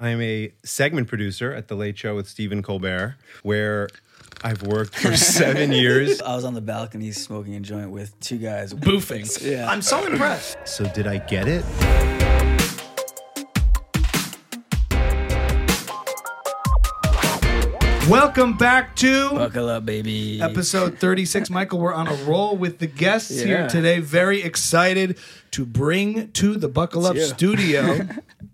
I'm a segment producer at The Late Show with Stephen Colbert, where I've worked for seven years. I was on the balcony smoking a joint with two guys. Boofing. Yeah. I'm so impressed. So, did I get it? Welcome back to Buckle up, baby. episode 36. Michael, we're on a roll with the guests Yeah. here today. Very excited to bring to the Buckle Up you. studio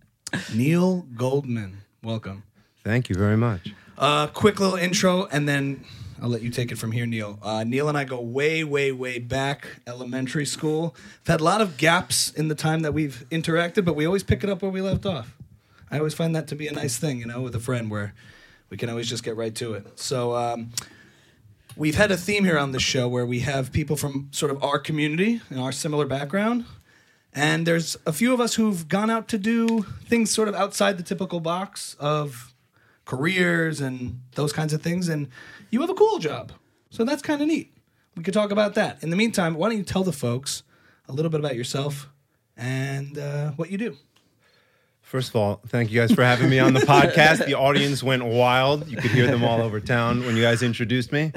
Neil Goldman. Welcome. Thank you very much. Uh, quick little intro, and then I'll let you take it from here, Neil. Uh, Neil and I go way, way, way back, elementary school. We've had a lot of gaps in the time that we've interacted, but we always pick it up where we left off. I always find that to be a nice thing, you know, with a friend where we can always just get right to it. So, um, we've had a theme here on the show where we have people from sort of our community and our similar background. And there's a few of us who've gone out to do things sort of outside the typical box of careers and those kinds of things. And you have a cool job. So that's kind of neat. We could talk about that. In the meantime, why don't you tell the folks a little bit about yourself and uh, what you do? First of all, thank you guys for having me on the podcast. The audience went wild. You could hear them all over town when you guys introduced me.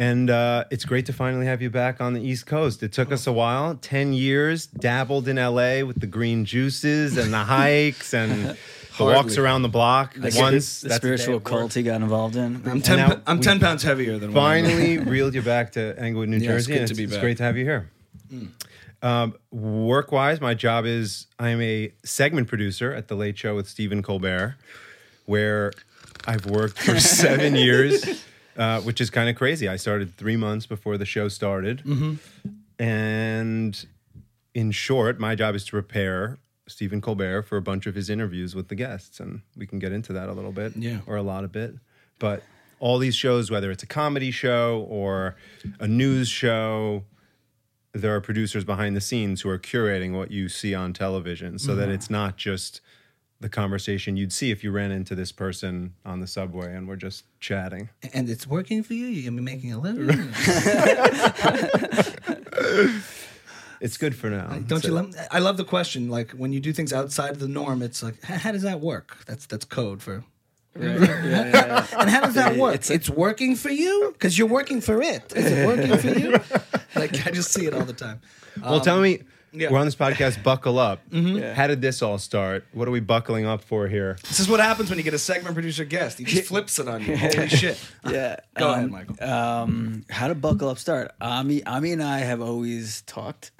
And uh, it's great to finally have you back on the East Coast. It took us a while 10 years, dabbled in LA with the green juices and the hikes and the walks around the block. the, Once, the that's spiritual cult he got involved in. I'm 10, now I'm 10 pounds heavier than what I am. finally reeled you back to Englewood, New Yeah, it's Jersey. good and to it's, be it's back. great to have you here. Um, work wise, my job is I'm a segment producer at The Late Show with Stephen Colbert, where I've worked for seven years, uh, which is kind of crazy. I started three months before the show started. And in short, my job is to prepare Stephen Colbert for a bunch of his interviews with the guests. And we can get into that a little bit Yeah. or a lot of bit. But all these shows, whether it's a comedy show or a news show, there are producers behind the scenes who are curating what you see on television so that it's not just the conversation you'd see if you ran into this person on the subway and we're just chatting. And it's working for you? You're going to be making a living? It's good for now. Don't So- you love? I love the question. Like when you do things outside of the norm, it's like, how, how does that work? That's that's code for. Right. Yeah, yeah, yeah. And how does that work? It's It's, working for you because you're working for it. Is it working for you? like I just see it all the time. Well, tell me, Um, yeah. Mm-hmm. we're on this podcast, Buckle Up. How did this all start? What are we buckling up for here? This is what happens when you get a segment producer guest. He just flips it on you. Holy shit! Yeah. Go um, ahead, Michael. Um, how did Buckle Up start? Ami, Ami and I have always talked.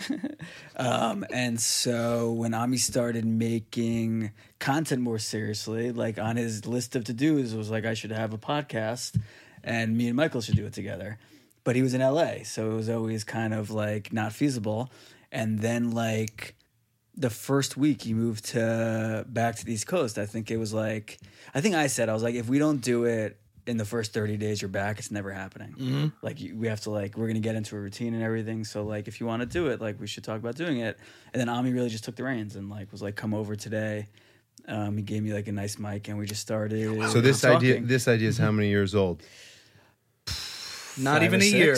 um, and so when Ami started making content more seriously, like on his list of to dos was like, I should have a podcast and me and Michael should do it together. But he was in LA, so it was always kind of like not feasible. And then like the first week he moved to back to the East Coast, I think it was like I think I said I was like, if we don't do it in the first thirty days you're back, it's never happening. Like you, we have to like we're gonna get into a routine and everything. So like if you want to do it, like we should talk about doing it. And then Ami really just took the reins and like was like, come over today. Um, he gave me like a nice mic and we just started. So this idea, this idea is how many years old? Not Five even or a year.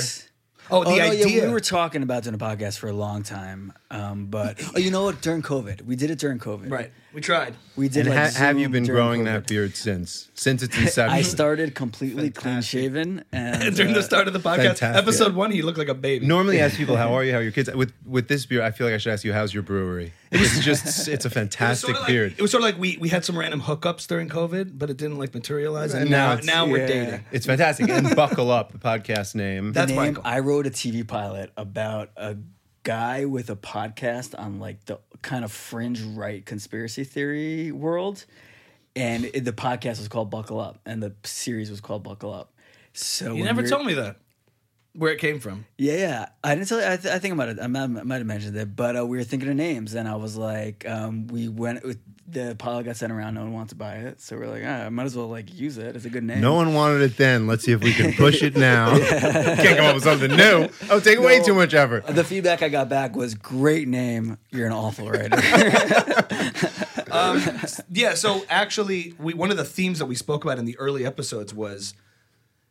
Oh, the oh, no, idea. Yeah, we were talking about doing a podcast for a long time, um, but oh, you know what? During COVID, we did it during COVID. right. We tried. We did. And like, ha- have you been growing COVID. that beard since? Since its inception? I started completely clean shaven, and During the uh, start of the podcast, fantastic. episode one, he looked like a baby. Normally, ask people how are you, how are your kids. With with this beard, I feel like I should ask you how's your brewery. It's just it's a It fantastic sort of like, beard. it was sort of like we, we had some random hookups during COVID, but it didn't like materialize. And And now now it's- now we're yeah. dating. It's fantastic. And buckle up, the podcast name. That's name, Michael. I wrote a TV pilot about a guy with a podcast on like the kind of fringe right conspiracy theory world, and it, the podcast was called Buckle Up, and the series was called Buckle Up. So You never told me that. Where it came from. Yeah, yeah. I didn't tell you. I, th- I think I might have. I might, might have mentioned it, but uh, we were thinking of names, and I was like, um, we went with the pilot got sent around. No one wants to buy it, so we're like, ah, I might as well like use it. It's a good name. No one wanted it then. Let's see if we can push it now. Can't come up with something new. Oh, take way too much effort. The feedback I got back was great name. You're an awful writer. Yeah, so actually, we one of the themes that we spoke about in the early episodes was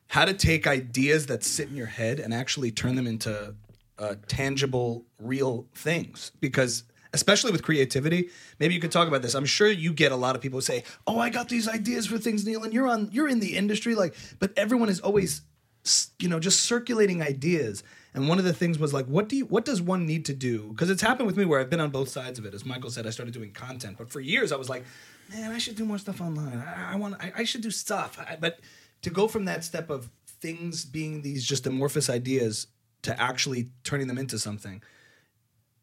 how to take ideas that sit in your head and actually turn them into uh, tangible, real things. Because especially with creativity. Maybe you could talk about this. I'm sure you get a lot of people who say, "Oh, I got these ideas for things, Neil, and you're on, you're in the industry." Like, but everyone is always, you know, just circulating ideas. And one of the things was like, what do you, what does one need to do? Because it's happened with me where I've been on both sides of it. As Michael said, I started doing content, but for years I was like, man, I should do more stuff online. I, I want, I, I should do stuff. I, but to go from that step of things being these just amorphous ideas to actually turning them into something,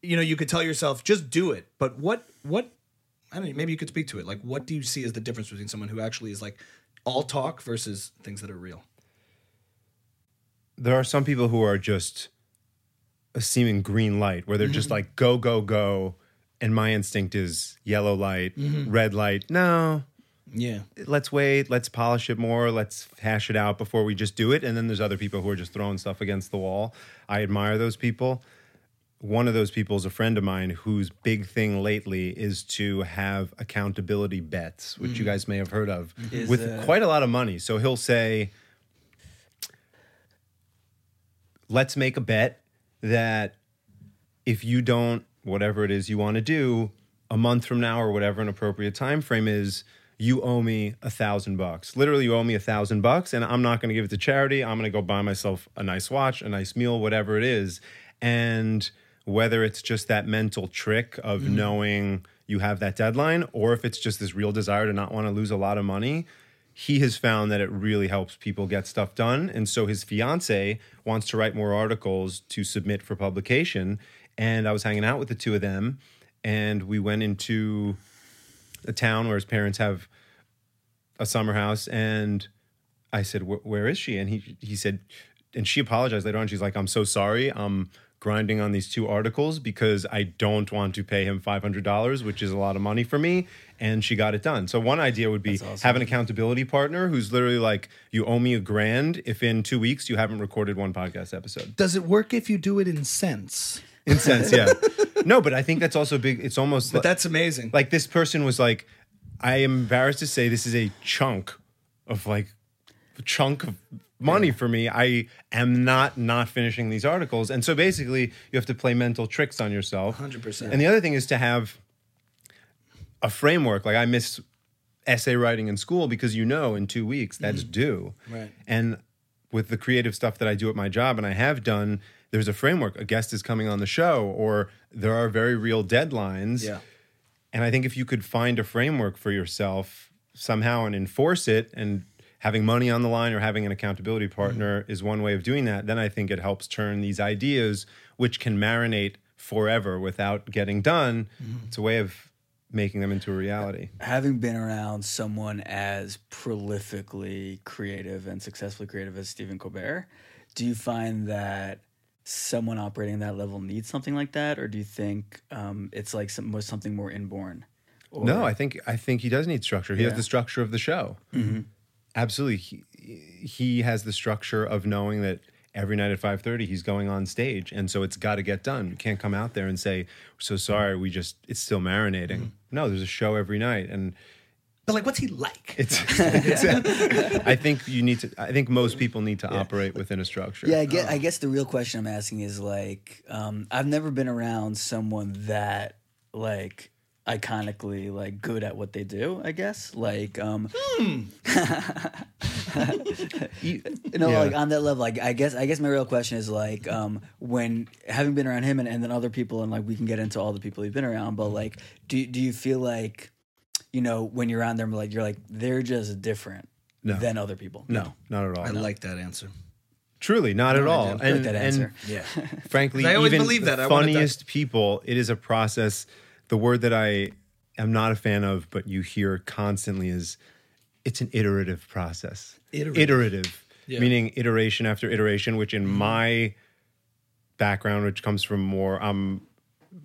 you know, you could tell yourself, just do it. But what, what, I don't know, maybe you could speak to it. Like, what do you see as the difference between someone who actually is like all talk versus things that are real? there are some people who are just a seeming green light where they're just mm-hmm. like go go go and my instinct is yellow light mm-hmm. red light no Yeah. let's wait let's polish it more let's hash it out before we just do it. And then there's other people who are just throwing stuff against the wall. I admire those people. One of those people is a friend of mine whose big thing lately is to have accountability bets which you guys may have heard of Is, with uh, quite a lot of money. So he'll say let's make a bet that if you don't whatever it is you want to do a month from now or whatever an appropriate time frame is you owe me a thousand bucks literally you owe me a thousand bucks and i'm not going to give it to charity i'm going to go buy myself a nice watch a nice meal whatever it is and whether it's just that mental trick of mm-hmm. knowing you have that deadline or if it's just this real desire to not want to lose a lot of money he has found that it really helps people get stuff done. And so his fiance wants to write more articles to submit for publication. And I was hanging out with the two of them, and we went into a town where his parents have a summer house. And I said, "Where is she?" And he he said, and she apologized later on. She's like, "I'm so sorry. I'm grinding on these two articles because I don't want to pay him five hundred dollars, which is a lot of money for me." And she got it done. So one idea would be awesome. have an accountability partner who's literally like, "You owe me a grand if in two weeks you haven't recorded one podcast episode." Does it work if you do it in cents? In sense, yeah. no, but I think that's also big. It's almost But that's amazing. like this person was like, I am embarrassed to say this is a chunk of like a chunk of money for me. I am not not finishing these articles, and so basically you have to play mental tricks on yourself. 100%. And the other thing is to have a framework. Like I miss essay writing in school because you know in two weeks that's mm. due. Right. And with the creative stuff that I do at my job and I have done, there's a framework. A guest is coming on the show, or there are very real deadlines. yeah. And I think if you could find a framework for yourself somehow and enforce it, and having money on the line or having an accountability partner mm-hmm. is one way of doing that, then I think it helps turn these ideas, which can marinate forever without getting done, mm-hmm. it's a way of making them into a reality. having been around someone as prolifically creative and successfully creative as Stephen Colbert, do you find that someone operating that level needs something like that, or do you think um, it's like some, was something more inborn? Or, No, I think I think he does need structure. He has the structure of the show. Absolutely, he, he has the structure of knowing that every night at five thirty he's going on stage, and so it's got to get done. You can't come out there and say, so sorry, we just it's still marinating." No, there's a show every night, and But like, what's he like? it's. it's I think you need to. I think most people need to operate within a structure. Yeah, I guess, I guess the real question I'm asking is like, um, I've never been around someone that like iconically like good at what they do. I guess like, um, You- you know, Yeah. like on that level. Like, I guess, I guess my real question is like, um, when having been around him and, and then other people, and like we can get into all the people you've been around, but like, do do you feel like, you know, when you're on them, like you're like they're just different No. than other people? no, not at all. I like that answer. Truly, not at I all. I And, like that and answer. Yeah. frankly, I always even believe the that. I wanted that- funniest people, it is a process. The word that I am not a fan of, but you hear constantly is it's an iterative process. Iterative. Iterative, Yeah. meaning iteration after iteration, which in mm-hmm. my background, which comes from more, I'm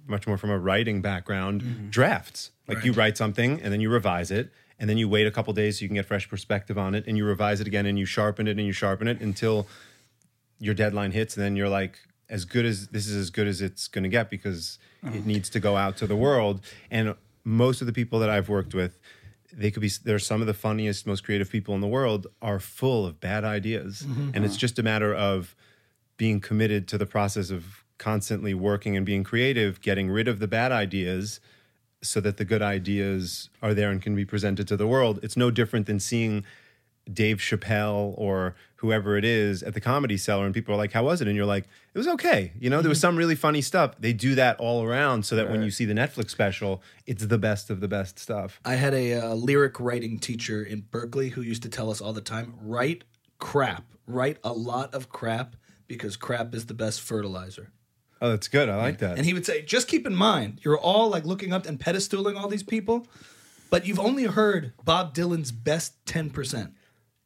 much more from a writing background, mm-hmm. drafts. Like you write something and then you revise it. And then you wait a couple days so you can get fresh perspective on it, and you revise it again, and you sharpen it, and you sharpen it until your deadline hits, and then you're like, as good as this is as good as it's going to get because it uh-huh. needs to go out to the world. And most of the people that I've worked with, they could be they're some of the funniest, most creative people in the world are full of bad ideas, mm-hmm. and it's uh-huh. just a matter of being committed to the process of constantly working and being creative, getting rid of the bad ideas so that the good ideas are there and can be presented to the world. It's no different than seeing Dave Chappelle or whoever it is at the comedy cellar and people are like, How was it? And you're like, It was okay. You know, there was some really funny stuff. They do that all around so that when you see the Netflix special, it's the best of the best stuff. I had a uh, lyric writing teacher in Berklee who used to tell us all the time write crap, write a lot of crap because crap is the best fertilizer. Oh, that's good. I like that. And he would say, just keep in mind, you're all like looking up and pedestaling all these people, but you've only heard Bob Dylan's best 10%.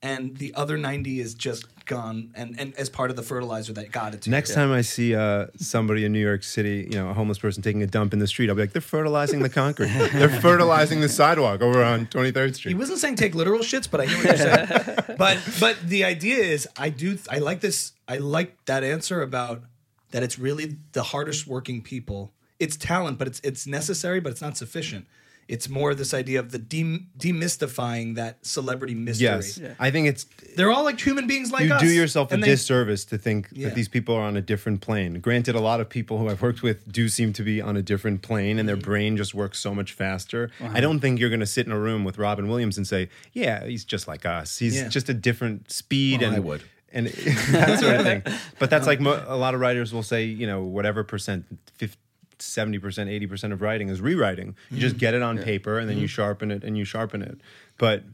And the other 90 is just gone and, and as part of the fertilizer that got it to Next you. time I see uh, somebody in New York City, you know, a homeless person taking a dump in the street, I'll be like, they're fertilizing the concrete. they're fertilizing the sidewalk over on 23rd Street. He wasn't saying take literal shits, but I hear what you're saying. but but the idea is, I do I like this. I like that answer about that. It's really the hardest working people. It's talent, but it's it's necessary, but it's not sufficient. It's more this idea of the dem- demystifying that celebrity mystery. Yes. I think it's, They're all like human beings like you us. You do yourself a they- disservice to think Yeah. that these people are on a different plane. Granted, a lot of people who I've worked with do seem to be on a different plane and their Mm-hmm. brain just works so much faster. Uh-huh. I don't think you're going to sit in a room with Robin Williams and say, yeah, he's just like us. He's Yeah. just a different speed. Well, and I would. And that sort of thing. But that's like mo- a lot of writers will say, you know, whatever percent, 50, 70%, 80% of writing is rewriting. You just get it on paper and then you mm-hmm. sharpen it and you sharpen it. But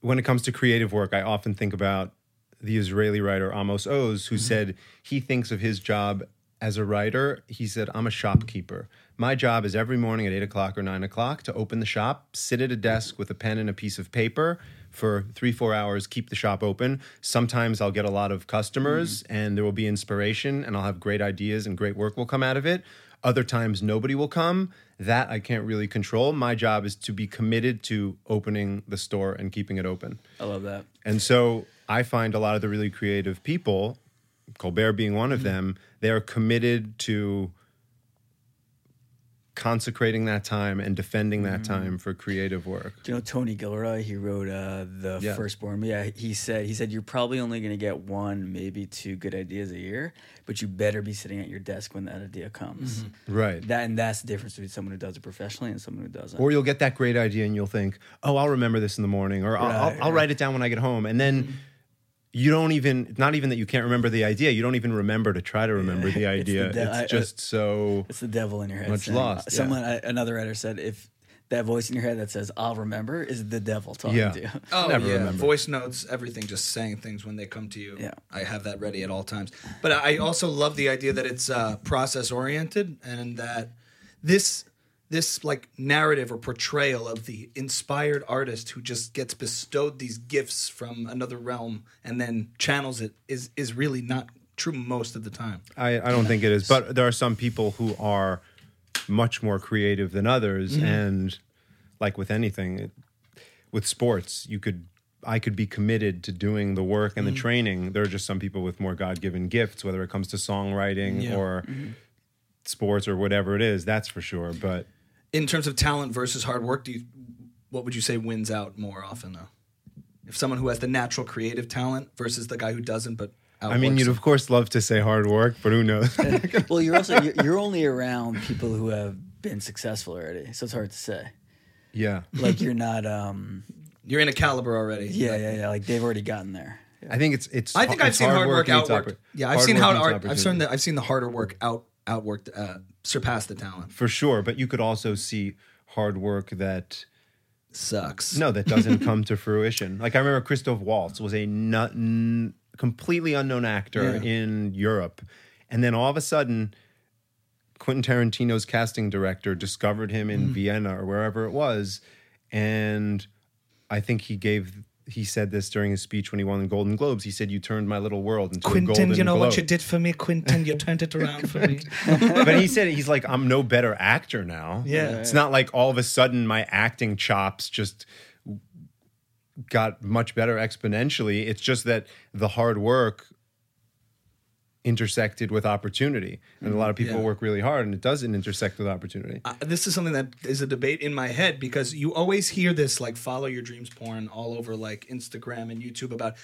when it comes to creative work, I often think about the Israeli writer Amos Oz, who mm-hmm. said he thinks of his job as a writer. He said, I'm a shopkeeper. My job is every morning at eight o'clock or nine o'clock to open the shop, sit at a desk with a pen and a piece of paper for three, four hours, keep the shop open. Sometimes I'll get a lot of customers mm. and there will be inspiration and I'll have great ideas and great work will come out of it. Other times nobody will come. That I can't really control. My job is to be committed to opening the store and keeping it open. I love that. And so I find a lot of the really creative people, Colbert being one of mm. them, they are committed to consecrating that time and defending that mm. time for creative work. Do you know Tony Gilroy? He wrote uh, the Yeah. first Bourne. Yeah, he said he said you're probably only going to get one, maybe two good ideas a year, but you better be sitting at your desk when that idea comes. Mm-hmm. Right. That and that's the difference between someone who does it professionally and someone who doesn't. or you'll get that great idea and you'll think, "Oh, I'll remember this in the morning," or "I'll, I'll, Right, I'll write it down when I get home," and then mm-hmm. You don't even not even that you can't remember the idea. You don't even remember to try to remember the It's the idea. It's, de- I- I- just so. it's the devil in your head. Much saying- lost, yeah. Someone, I, another writer said, if that voice in your head that says "I'll remember" is the devil talking Yeah. to you. Oh Never yeah, remember. voice notes, everything, just saying things when they come to you. Yeah. I have that ready at all times. But I also love the idea that it's uh, process oriented and that this this like narrative or portrayal of the inspired artist who just gets bestowed these gifts from another realm and then channels it is is really not true most of the time. I, I don't think it is, but there are some people who are much more creative than others, mm-hmm. and like with anything, it, with sports, you could I could be committed to doing the work and the mm-hmm. training. There are just some people with more God given gifts, whether it comes to songwriting Yeah. or mm-hmm. sports or whatever it is. That's for sure. But In terms of talent versus hard work, do you what would you say wins out more often though? If someone who has the natural creative talent versus the guy who doesn't but I mean, you'd of course love to say hard work, but who knows? well, you're also you're, you're only around people who have been successful already, so it's hard to say. yeah. Like you're not. um You're in a caliber already. Yeah, yeah, yeah. Like they've already gotten there. I think it's it's. I think I've seen hard work meets outworked. oppor- Yeah, I've hard seen work how meets art, I've seen opportunity. the I've seen the harder work out outworked uh, surpass the talent. for sure. But you could also see hard work that Sucks. no, that doesn't come to fruition. Like I remember Christoph Waltz was a nut, n- completely unknown actor Yeah. in Europe, and then all of a sudden, Quentin Tarantino's casting director discovered him Mm. in Vienna or wherever it was, and I think he gave. He said this during his speech when he won the Golden Globes. He said, "You turned my little world into a Quentin, golden you know globe." what you did for me, Quentin. You turned it around for me. but he said he's like I'm no better actor now. Yeah. it's not like all of a sudden my acting chops just got much better exponentially. It's just that the hard work intersected with opportunity, and a lot of people Yeah. work really hard, and it doesn't intersect with opportunity. Uh, this is something that is a debate in my head because you always hear this like follow your dreams porn all over like Instagram and YouTube about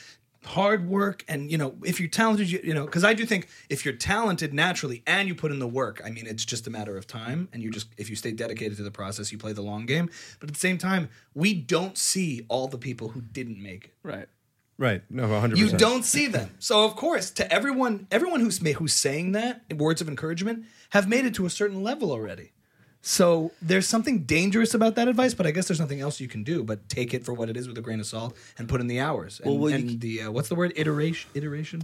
hard work and you know if you're talented you, you know because i do think if you're talented naturally and you put in the work i mean it's just a matter of time and you just if you stay dedicated to the process you play the long game but at the same time we don't see all the people who didn't make it Right. Right. No, 100%. you don't see them so of course to everyone everyone who's ma- who's saying that words of encouragement have made it to a certain level already so there's something dangerous about that advice, but I guess there's nothing else you can do but take it for what it is with a grain of salt and put in the hours. And, Well, well, you and the uh, what's the word iteration? Iteration?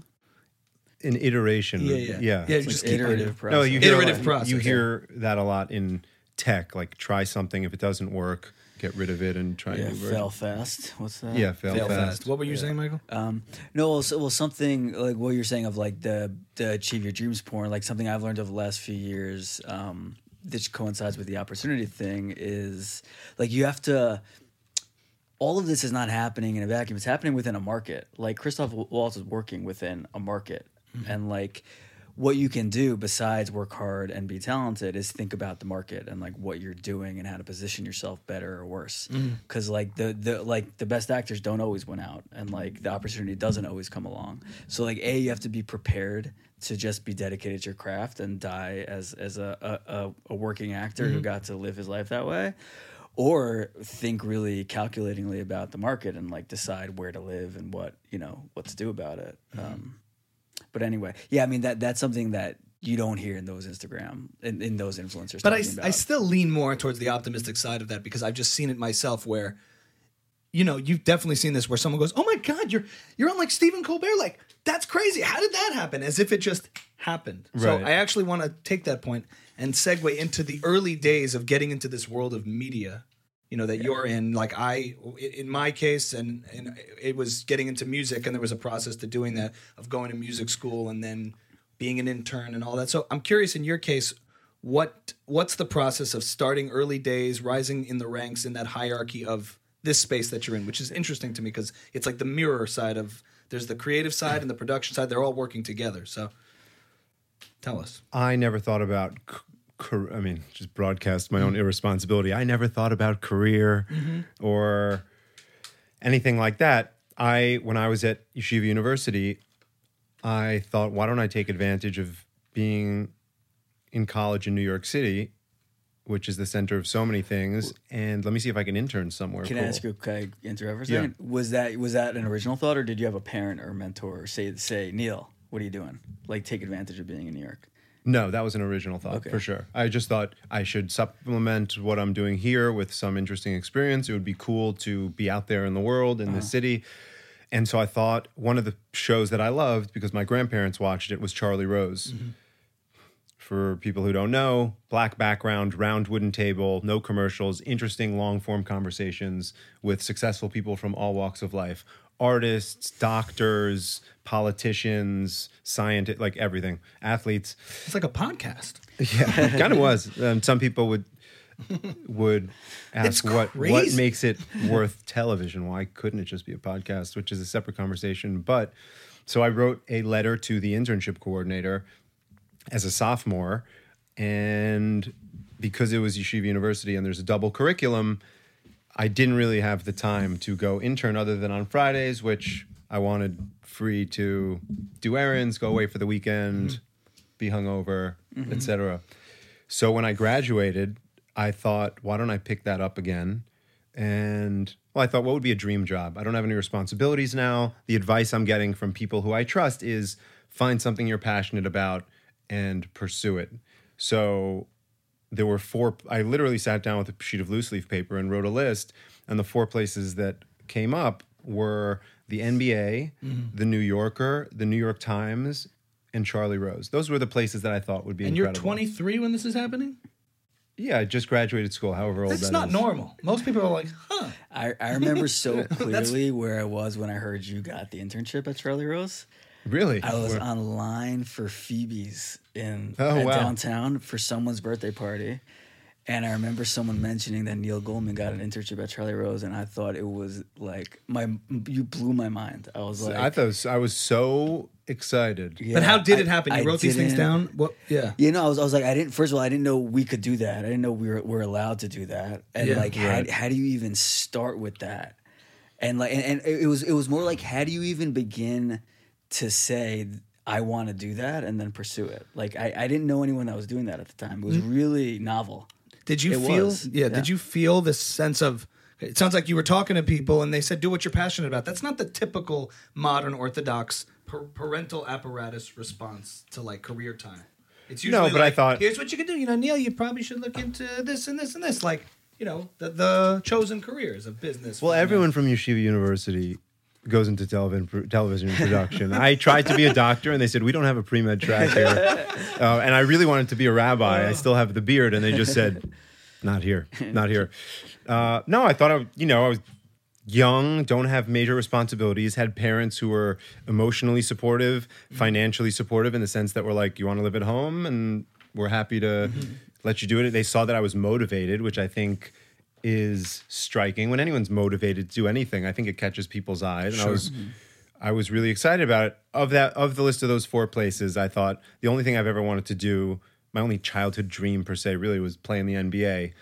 An iteration. Yeah, yeah, Yeah. yeah. It's just like keep iterative process. No, you hear Iterative lot- process, You yeah. hear that a lot in tech. Like, try something. If it doesn't work, get rid of it and try yeah, a new version. fail fast. What's that? Yeah, fail, Fail fast. fast. What were you saying, Michael? Um, no, well, so, well, something like what you're saying of like the the achieve your dreams porn, like something I've learned over the last few years, um, that coincides with the opportunity thing is like you have to. All of this is not happening in a vacuum. It's happening within a market. Like Christoph Waltz is working within a market, and like what you can do besides work hard and be talented is think about the market and like what you're doing and how to position yourself better or worse. Mm-hmm. Because like the the like the best actors don't always win out and like the opportunity doesn't always come along. So like a you have to be prepared to just be dedicated to your craft and die as as a a, a, a working actor who mm-hmm. got to live his life that way. Or think really calculatingly about the market and like decide where to live and what you know what to do about it. Mm-hmm. Um, but anyway, yeah, I mean that that's something that you don't hear in those Instagram in, in those influencers. But I, about. I still lean more towards the optimistic side of that because I've just seen it myself where, you know, you've definitely seen this where someone goes, "Oh my God, you're you're on like Stephen Colbert, like that's crazy. How did that happen?" As if it just happened. So I actually want to take that point and segue into the early days of getting into this world of media. You know that you're in. Like I, in my case, and and it was getting into music, and there was a process to doing that of going to music school and then being an intern and all that. So I'm curious in your case, what what's the process of starting early days, rising in the ranks in that hierarchy of this space that you're in, which is interesting to me because it's like the mirror side of there's the creative side and the production side. They're all working together. So tell us. I never thought about. I mean, just broadcast my own mm-hmm. irresponsibility. I never thought about career mm-hmm. or anything like that. I when I was at Yeshiva University, I thought, why don't I take advantage of being in college in New York City, which is the center of so many things, and let me see if I can intern somewhere. can cool. I ask you? Can I interrupt for a Yeah. Was that was that an original thought, or did you have a parent or a mentor say say Neil, what are you doing? Like take advantage of being in New York. No, that was an original thought Okay. for sure. I just thought I should supplement what I'm doing here with some interesting experience. It would be cool to be out there in the world, in the uh-huh. city. And so I thought one of the shows that I loved because my grandparents watched it was Charlie Rose. Mm-hmm. For people who don't know, black background, round wooden table, no commercials, interesting long form conversations with successful people from all walks of life artists, doctors, politicians, scientists, like everything, athletes. It's like a podcast. Yeah, it kind of was. Um, some people would would ask what what makes it worth television. Why couldn't it just be a podcast, which is a separate conversation? But so I wrote a letter to the internship coordinator as a sophomore, and because it was Yeshiva University and there's a double curriculum, I didn't really have the time to go intern other than on Fridays, which I wanted free to do errands, go away for the weekend, mm-hmm. be hungover, mm-hmm. etc. So when I graduated, I thought, why don't I pick that up again? And well, I thought, what would be a dream job? I don't have any responsibilities now. The advice I'm getting from people who I trust is find something you're passionate about and pursue it. So there were four i literally sat down with a sheet of loose leaf paper and wrote a list and the four places that came up were the nba mm-hmm. the new yorker the new york times and charlie rose those were the places that i thought would be And you're 23 when this is happening? yeah i just graduated school however old That's that not is. normal. Most people are like, huh. I, I remember so clearly where I was when I heard you got the internship at Charlie Rose. Really I was Where- online for Phoebe's in Oh, wow. downtown for someone's birthday party. And I remember someone mentioning that Neil Goldman got an internship at Charlie Rose, and I thought it was like my you blew my mind. I was like, i thought was- i was so excited yeah, but how did it I- happen? You I wrote these things down? What? Yeah. You know, I was, I was like, I didn't. First of all, I didn't know we could do that. I didn't know we were, were allowed to do that. And Yeah. like, Right. how, how do you even start with that? and like and, and it was it was more like how do you even begin to say I want to do that and then pursue it? Like I, I didn't know anyone that was doing that at the time. It was mm-hmm. really novel. Did you It feel? was, Yeah, yeah. Did you feel this sense of? It sounds like you were talking to people and they said, "Do what you're passionate about." That's not the typical modern Orthodox par- parental apparatus response to like career time. It's usually No, usually but I thought- here's what you can do. You know, Neil, you probably should look into this and this and this. Like, you know, the, the chosen careers of business. Well, finance. everyone from Yeshiva University goes into television television production. I tried to be a doctor, and they said we don't have a pre med track here. Uh, and I really wanted to be a rabbi. I still have the beard, and they just said, "Not here, not here." Uh, no, I thought I, you know, I was young, don't have major responsibilities, had parents who were emotionally supportive, financially supportive in the sense that were like, "You want to live at home, and we're happy to let you do it." They saw that I was motivated, which I think is striking. When anyone's motivated to do anything, I think it catches people's eyes. And I was mm-hmm. I was really excited about it. Of that of the list of those four places, I thought the only thing I've ever wanted to do, my only childhood dream per se, really was playing the NBA.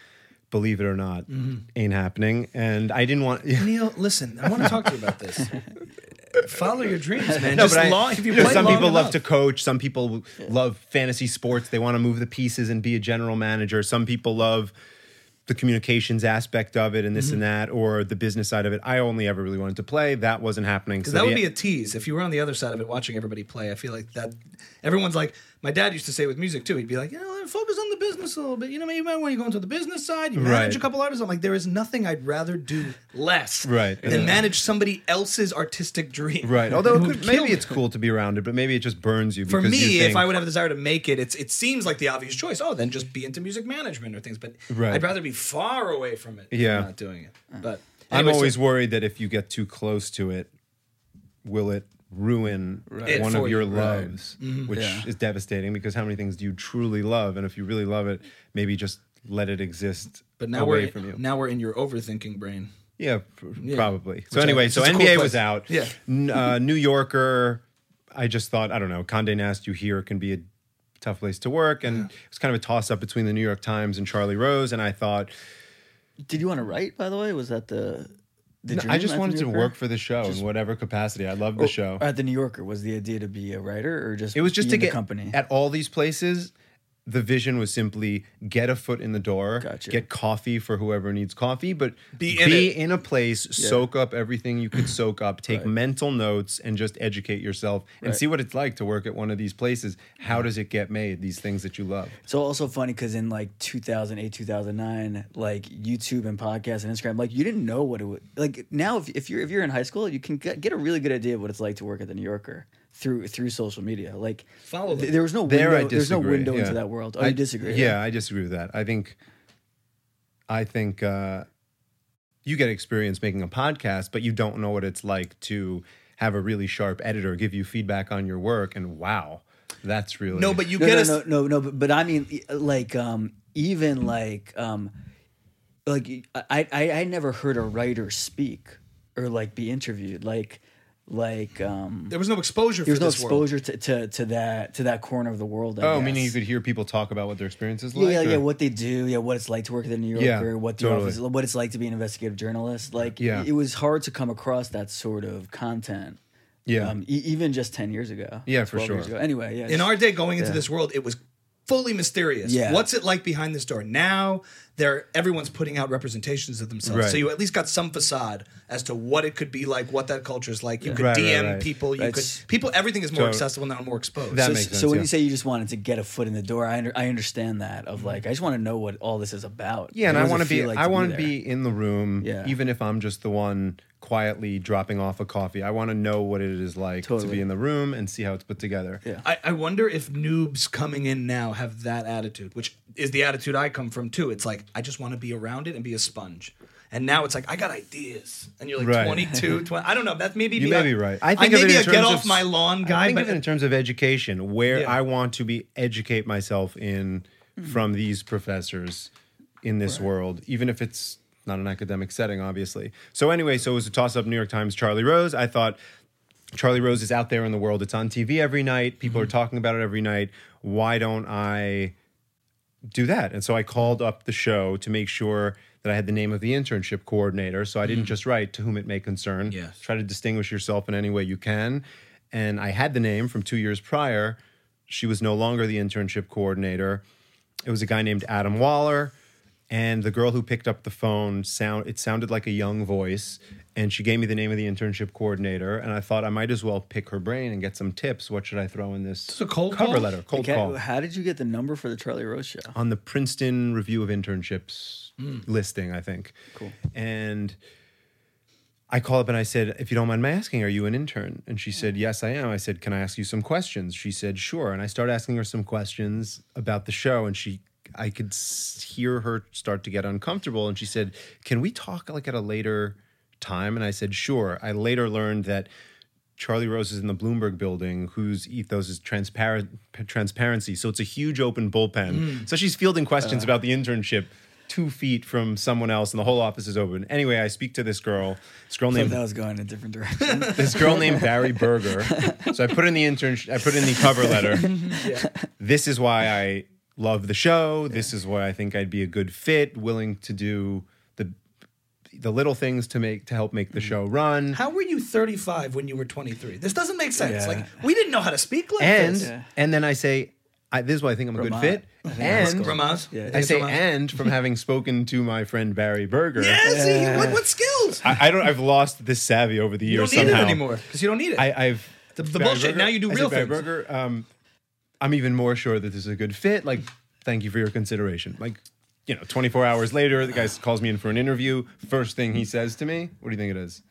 Believe it or not, mm-hmm. ain't happening. And I didn't want Neil, listen, I want to talk to you about this. Follow your dreams, man. No, Just but I, long, you know, some people love to coach. Some people love fantasy sports. They want to move the pieces and be a general manager. Some people love the communications aspect of it and this Mm-hmm. and that, or the business side of it. I only ever really wanted to play. That wasn't happening. Because that would be a tease. If you were on the other side of it watching everybody play, I feel like that everyone's like my dad used to say with music too. He'd be like, you know, focus on the business a little bit. You know, maybe you might want to go into the business side. You manage Right. a couple artists. I'm like, there is nothing I'd rather do less Right. than Yeah. manage somebody else's artistic dream. right. Although it could, maybe it's cool to be around it, but maybe it just burns you. For me, you if I would have a desire to make it, it's it seems like the obvious choice. Oh, then just be into music management or things. But Right. I'd rather be far away from it. Yeah. I'm not doing it. But I'm anyway, so- always worried that if you get too close to it, will it ruin It one of your you, right. loves, which Yeah. is devastating because how many things do you truly love? And if you really love it, maybe just let it exist But now away we're from you. now we're in your overthinking brain. yeah, pr- probably. So Which anyway, it's so NBA cool was out. Yeah. Uh, New Yorker. I just thought I don't know. Condé Nast, you hear, can be a tough place to work, and it was kind of a toss up between the New York Times and Charlie Rose. And I thought Did you want to write? By the way, was that the? No, I just wanted to work for the show in whatever capacity. I love the oh, show. At the New Yorker, was the idea to be a writer or just It was just be to get company? at all these places. The vision was simply get a foot in the door, Gotcha. get coffee for whoever needs coffee, but Be in it. in a place, soak up everything you could soak up, take Right. mental notes, and just educate yourself and Right. see what it's like to work at one of these places. How does it get made? These things that you love. It's also funny because in like 2008, 2009, like YouTube and podcasts and Instagram, like you didn't know what it would like. Now, if, if you're if you're in high school, you can get, get a really good idea of what it's like to work at the New Yorker through through social media. Like, Follow them. th- there was no There, window. I There's no window yeah. into that world. Oh, I you disagree? Yeah, I disagree with that. I think, I think uh, you get experience making a podcast, but you don't know what it's like to have a really sharp editor give you feedback on your work. And wow, that's really No, but you no, get no, us. no, no, no, but, but I mean, like, um, even like, um, like I, I, I never heard a writer speak or like be interviewed, like, like, um, There was no exposure There for no this world. exposure to, to, to that to that corner of the world. I Oh, guess. meaning you could hear people talk about what their experience is Yeah, like. yeah, yeah. or- What they do, yeah, what it's like to work at the New Yeah, Yorker, what the totally. office, what it's like to be an investigative journalist. Like, Yeah. it was hard to come across that sort of content. Yeah. um, e- even just ten years ago. Yeah, for 12 years sure. ago. Anyway, yeah. in just- our day going into Yeah. this world it was fully mysterious Yeah. what's it like behind this door now they're everyone's putting out representations of themselves Right. so you at least got some facade as to what it could be like what that culture is like you could Right, right, dm right. people you Right. could people everything is more So- accessible now more exposed That so, makes so when yeah. you say you just wanted to get a foot in the door, I under, I understand that. Of like, I just want to know what all this is about. Yeah, and Like, I want to be. like I want to there? be in the room, Yeah. even if I'm just the one quietly dropping off a coffee. I want to know what it is like to be in the room and see how it's put together. Yeah. I, I wonder if noobs coming in now have that attitude, which is the attitude I come from too. It's like I just want to be around it and be a sponge. And now it's like I got ideas, and you're like Right. 22, 20. I don't know. That maybe You be may a- be right. I, I think may of it in a terms get of off my lawn I guy, think but of it in terms of education, where Yeah. I want to be educate myself in from mm-hmm. these professors in this world, even if it's not an academic setting, obviously. So anyway, so it was a toss up. New York Times, Charlie Rose. I thought Charlie Rose is out there in the world. It's on TV every night. People are mm-hmm. talking about it every night. Why don't I do that? And so I called up the show to make sure that I had the name of the internship coordinator. So I didn't mm-hmm. just write to whom it may concern. Yes. Try to distinguish yourself in any way you can. And I had the name from two years prior. She was no longer the internship coordinator. It was a guy named Adam Waller. And the girl who picked up the phone sound it sounded like a young voice. And she gave me the name of the internship coordinator. And I thought I might as well pick her brain and get some tips. What should I throw in this It's a cold cover call? letter? Cold Okay, call How did you get the number for the Charlie Rose show? on the Princeton Review of Internships Hmm. listing, I think. Cool. And I called up and I said, if you don't mind my asking, are you an intern? And she said, yes, I am. I said, can I ask you some questions? She said, sure. And I started asking her some questions about the show, and she, I could hear her start to get uncomfortable. And she said, can we talk like at a later time? And I said, sure. I later learned that Charlie Rose is in the Bloomberg building, whose ethos is transparent transparency. So it's a huge open bullpen. Mm. So she's fielding questions uh. about the internship two feet from someone else, and the whole office is open. Anyway, I speak to this girl. This girl So named that was going in a different direction. this girl named Barry Berger. So I put in the intern. I put in the cover letter. This is why I love the show. This is why I think I'd be a good fit. Willing to do the the little things to make to help make the show run. How were you 35 when you were 23? This doesn't make sense. Yeah. Like we didn't know how to speak like and this. Yeah. and then I say, I, this is why I think I'm a good fit. I think And. Ramaz? Yeah. I say, Ramaz? and from having spoken to my friend Barry Berger, Yeah, see, what, what skills? I, I don't. I've lost this savvy over the you years don't need somehow. it anymore because you don't need it. I, I've The- the Barry bullshit, now you do I real said, Barry things. Berger, um, I'm even more sure that this is a good fit. Like, thank you for your consideration. Like, you know, 24 hours later, the guy calls me in for an interview. First thing he says to me, "What do you think it is?"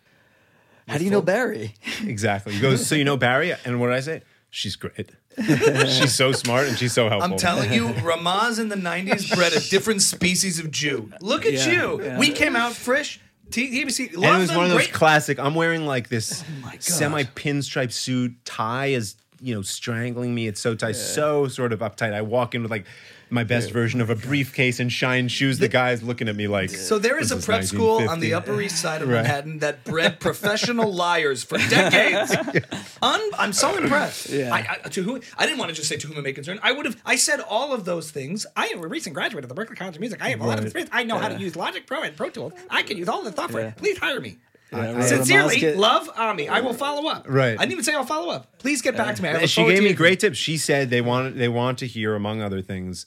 How do you know Barry? Exactly. He goes, "So you know Barry?" And what did I say? She's great. she's so smart and she's so helpful. I'm telling you, Ramaz in the 90s bred a different species of Jew. Look at Yeah, you. yeah. We came out fresh. T- TBC, love and it was one of those great. classic. I'm wearing like this oh my semi pinstripe suit. Tie is you know strangling me. It's so tight, so sort of uptight. I walk in with like my best version of a briefcase and shine shoes. The guy's looking at me like. So there is a prep school on the Upper East Side of Right. Manhattan that bred professional liars for decades. Un- I'm so impressed. Yeah. I, I, to whom I didn't want to just say to whom it may concern. I would have. I said all of those things. I am a recent graduate of the Berklee College of Music. I have a lot of experience. I know how to use Logic Pro and Pro Tools. I can use all the software. Yeah. Please hire me. Yeah, Sincerely, Ramaz get- love Ami. I will follow up. Right. I didn't even say I'll follow up. Please get back to me. I she gave me hearing great tips. She said they want they want to hear, among other things,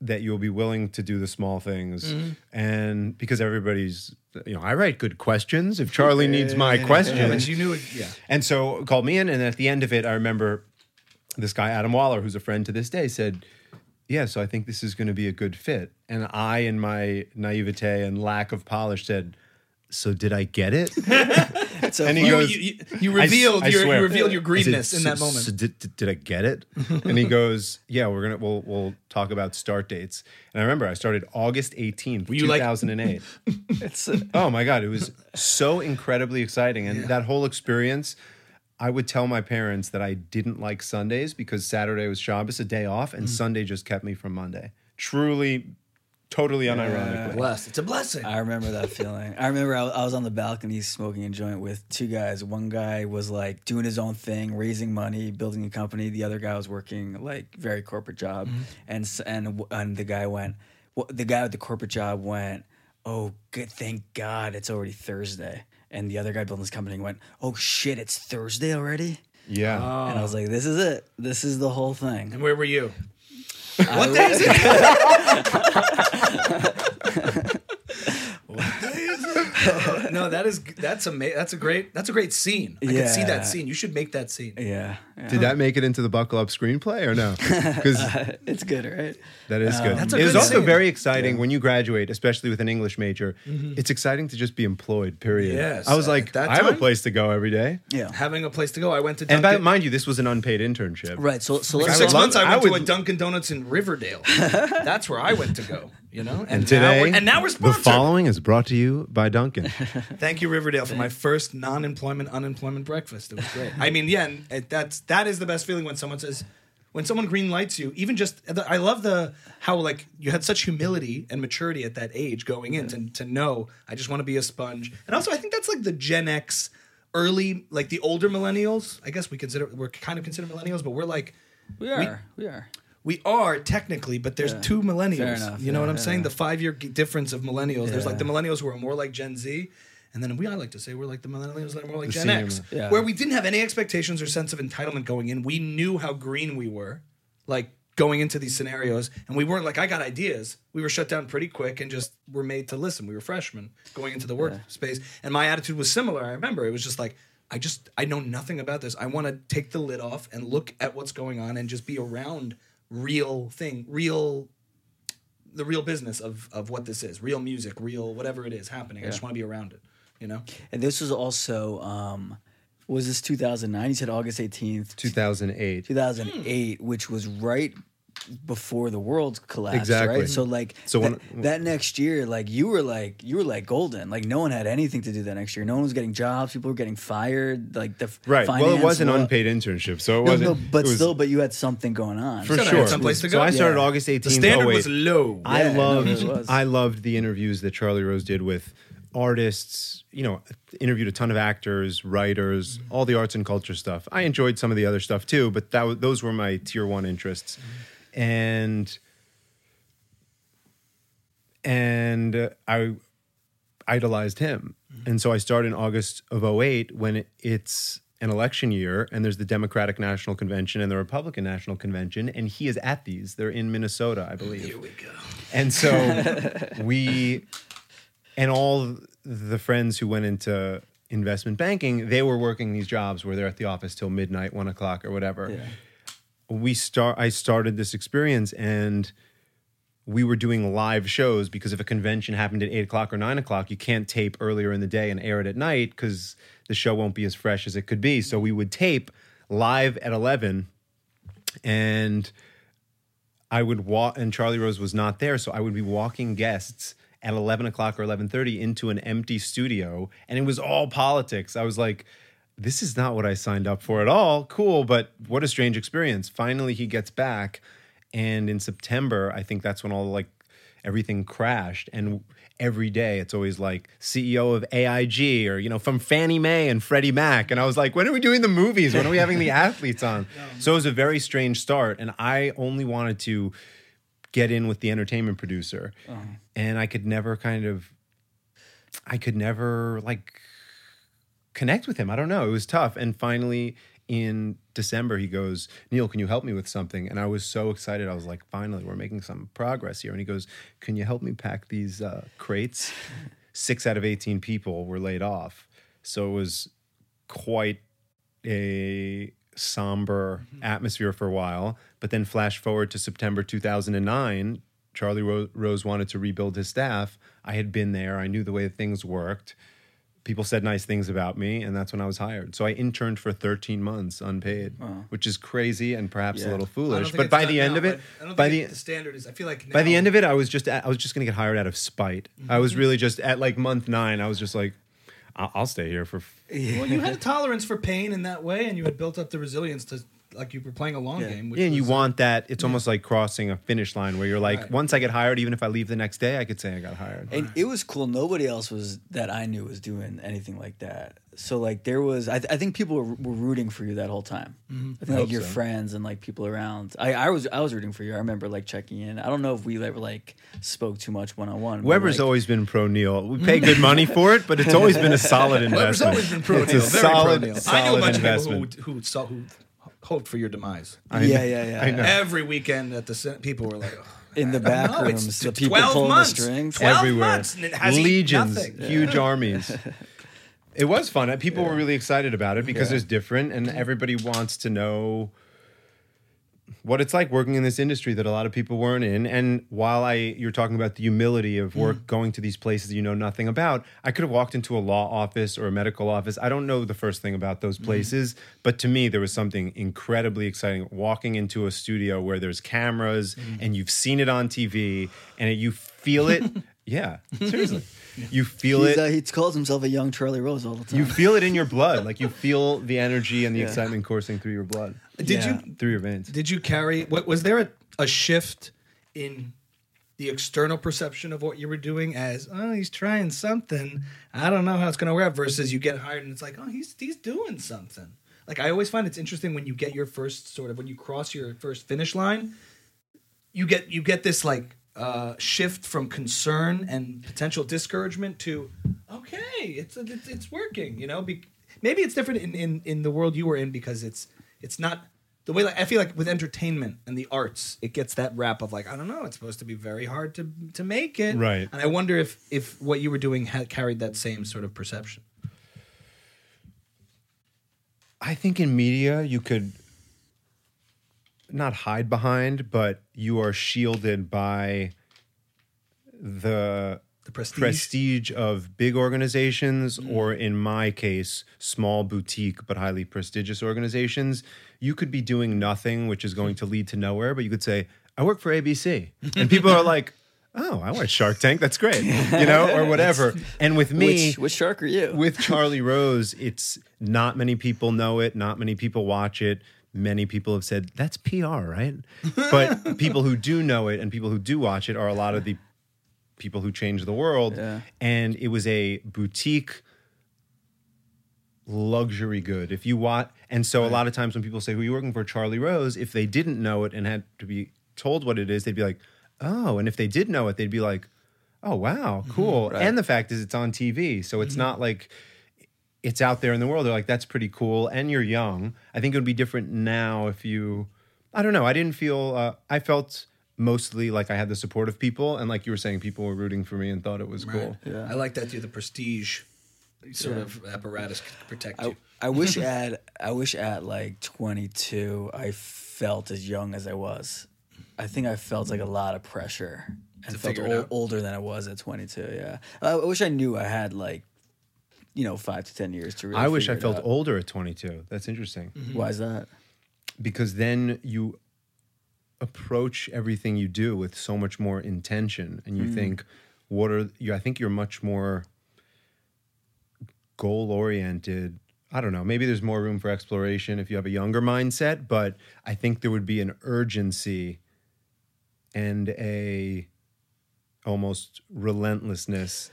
that you'll be willing to do the small things, Mm-hmm. and because everybody's, you know, I write good questions. If Charlie needs my you. Yeah, questions, but you knew it. Yeah. And so called me in, and at the end of it, I remember this guy Adam Waller, who's a friend to this day, said, "Yeah, so I think this is going to be a good fit." And I, in my naivete and lack of polish, said, "So did I get it?" So And he You, goes, you, you, you I s- revealed I your swear. you revealed your I said, greenness in "So- that moment. So did, did, did I get it? and he goes, "Yeah, we're gonna we'll we'll talk about start dates." And I remember I started August eighteenth, you two like- thousand and eight. it's uh, Oh my god, it was so incredibly exciting, and that whole experience. I would tell my parents that I didn't like Sundays because Saturday was Shabbos, a day off, Mm. and Sunday just kept me from Monday. Truly, totally unironically. Blessed. It's a blessing. I remember that feeling. I remember I, I was on the balcony smoking a joint with two guys. One guy was like doing his own thing, raising money, building a company. The other guy was working like very corporate job, mm-hmm. and s- and and the guy went. Well, the guy with the corporate job went. Oh, good! Thank God, it's already Thursday. And the other guy building his company went. Oh shit! It's Thursday already. Yeah. Oh. And I was like, this is it. This is the whole thing. And where were you? What day is it? what day is it? No, that is that's amazing. That's a great that's a great scene. I can see that scene. You should make that scene. Yeah, yeah. Did that make it into the Buckle Up screenplay or no? Because it's good, right? that is good. That's a it good also scene. very exciting when you graduate, especially with an English major. Mm-hmm. It's exciting to just be employed. Period. Yes, I was at like, that I have a place to go every day. Yeah. Having a place to go. I went to And by, Dunkin'. mind you, this was an unpaid internship. Right. So so For let's six months, I went I to would- a Dunkin' Donuts in Riverdale. That's where I went to go. You know, And now today, we're, and now we're sponsored. the following is brought to you by Dunkin'. Thank you, Riverdale, for my first non-employment unemployment breakfast. It was great. I mean, yeah, and it, that's that is the best feeling when someone says, when someone green lights you. Even just, the, I love the how like you had such humility and maturity at that age going in to, to know I just want to be a sponge. And also, I think that's like the Gen X, early like the older millennials. I guess we consider we're kind of considered millennials, but we're like we are we are. We are technically, but there's Yeah. two millennials. Enough, you know yeah, what I'm yeah. saying? The five year difference of millennials. There's like the millennials who are more like Gen Z, and then we I like to say we're like the millennials that are more like The Gen X, where we didn't have any expectations or sense of entitlement going in. We knew how green we were, like going into these scenarios, and we weren't like I got ideas. We were shut down pretty quick and just were made to listen. We were freshmen going into the workspace, and my attitude was similar. I remember it was just like. I just I know nothing about this. I want to take the lid off and look at what's going on and just be around real thing, real the real business of of what this is, real music, real whatever it is happening. I just want to be around it, you know. And this was also um, was this 2009? You said August 18th, 2008. 2008, which was right before the world collapsed, Exactly. right? So like So that, when- that next year, like you were like you were like golden. Like no one had anything to do that next year. No one was getting jobs. People were getting fired. Like the f- Right. Well, it was an law- unpaid internship, so it No, wasn't. no, but it was- still, but you had something going on. for sure. had someplace to go. So. I started Yeah. August 18th. The standard 08. was low. I Yeah, no, loved it was. I loved the interviews that Charlie Rose did with artists, you know, interviewed a ton of actors, writers, all the arts and culture stuff. I enjoyed some of the other stuff too, but that those were my tier 1 interests. And and I idolized him. Mm-hmm. And so I started in August of 08 when it, it's an election year and there's the Democratic National Convention and the Republican National Convention and he is at these. They're in Minnesota, I believe. Here we go. And so we and all the friends who went into investment banking, they were working these jobs where they're at the office till midnight, one o'clock or whatever. Yeah. We start I started this experience and we were doing live shows because if a convention happened at eight o'clock or nine o'clock, you can't tape earlier in the day and air it at night because the show won't be as fresh as it could be. So we would tape live at 11 and I would walk, and Charlie Rose was not there, so I would be walking guests at eleven o'clock or eleven thirty into an empty studio, and it was all politics. I was like, "This is not what I signed up for at all." Cool, but what a strange experience. Finally, he gets back, and in September, I think that's when all like everything crashed, and every day it's always like CEO of AIG or you know from Fannie Mae and Freddie Mac, and I was like, "When are we doing the movies? When are we having the athletes on?" So it was a very strange start, and I only wanted to get in with the entertainment producer, uh-huh. and I could never kind of, I could never like connect with him. I don't know. It was tough, and finally in December he goes, "Neil, can you help me with something?" And I was so excited. I was like, "Finally, we're making some progress here." And he goes, "Can you help me pack these uh, crates?" Six out of eighteen people were laid off, so it was quite a somber atmosphere for a while. But then flash forward to September 2009, Charlie Ro- Rose wanted to rebuild his staff. I had been there, I knew the way things worked. People said nice things about me, and that's when I was hired. So I interned for 13 months unpaid, which is crazy and perhaps Yeah. a little foolish. But by the end now, of it, I don't by think the the standard is. I feel like by the end of it, I was just I was just gonna get hired out of spite. I Mm-hmm. was really just at like month nine. I was just like, I'll, I'll stay here for well, you had a tolerance for pain in that way, and you had built up the resilience to like you were playing a long Yeah. game. Which Yeah, and you was- want that. It's almost like crossing a finish line where you're like, Right. once I get hired, even if I leave the next day, I could say I got hired. And it was cool. Nobody else was that I knew was doing anything like that. So like there was, I, th- I think people were, were rooting for you that whole time. Mm-hmm. I think I like your so. friends and like people around. I, I was I was rooting for you. I remember like checking in. I don't know if we ever like spoke too much one on one. Weber's always been pro Neil. We pay good money for it, but it's always been a solid investment. Weber's investment. always been pro it's Neil, a very solid, pro Neil. solid I know a bunch investment. of people who who, saw, who hoped for your demise. I yeah, know. yeah, yeah. I know. Every weekend at the Sen- people were like, "Ugh, In the I back know, rooms, it's the people 12 pulling months. the strings. 12 everywhere. months, and it has Legions, nothing. huge armies. It was fun. People were really excited about it because Yeah. it's different, and everybody wants to know what it's like working in this industry that a lot of people weren't in. And while I, you're talking about the humility of work, Mm. going to these places you know nothing about, I could have walked into a law office or a medical office. I don't know the first thing about those Mm. places, but to me, there was something incredibly exciting walking into a studio where there's cameras Mm. and you've seen it on TV and it, you feel it. yeah, seriously. You feel He's, it. uh, he calls himself a young Charlie Rose all the time. You feel it in your blood. Like you feel the energy and the Yeah. excitement coursing through your blood, Did Yeah. you through your veins. Did you carry? What was there a, a shift in the external perception of what you were doing as? Oh, he's trying something. I don't know how it's going to work. Versus you get hired and it's like, oh, he's he's doing something. Like I always find it's interesting when you get your first sort of when you cross your first finish line. you get you get this like uh, shift from concern and potential discouragement to okay, it's it's, it's working. You know, Be- maybe it's different in, in in the world you were in because it's it's not the way like I feel like with entertainment and the arts, it gets that rap of like I don't know, it's supposed to be very hard to to make it, Right. And I wonder if if what you were doing had carried that same sort of perception. I think in media you could not hide behind, but you are shielded by the The prestige. prestige of big organizations, mm. or in my case, small boutique but highly prestigious organizations. You could be doing nothing, which is going to lead to nowhere, but you could say, I work for ABC. And people are like, oh, I watch Shark Tank. That's great. You know, or whatever. And with me, Which which shark are you? with Charlie Rose, it's not many people know it, not many people watch it. Many people have said that's PR, right? But people who do know it and people who do watch it are a lot of the people who change the world. Yeah. And it was a boutique luxury good. If you watch, and so a lot of times when people say, "Who are you working for?" Charlie Rose, if they didn't know it and had to be told what it is, they'd be like, "Oh," and if they did know it, they'd be like, "Oh, wow, cool." Right. And the fact is, it's on TV, so it's not like it's out there in the world. They're like, "That's pretty cool," and you're young. I think it would be different now if you. I don't know. I didn't feel. Uh, I felt mostly like I had the support of people, and like you were saying, people were rooting for me and thought it was cool. Yeah. I like that too. The prestige sort of apparatus to protect you. I, I wish at I wish at like 22 I felt as young as I was. I think I felt like a lot of pressure and To felt figure it ol- out. older than I was at 22. Yeah, I, I wish I knew I had like you know five to ten years to. really I wish I felt out. older at 22. That's interesting. Mm-hmm. Why is that? because then you approach everything you do with so much more intention and you hmm. think what are you i think you're much more goal oriented i don't know maybe there's more room for exploration if you have a younger mindset but i think there would be an urgency and a almost relentlessness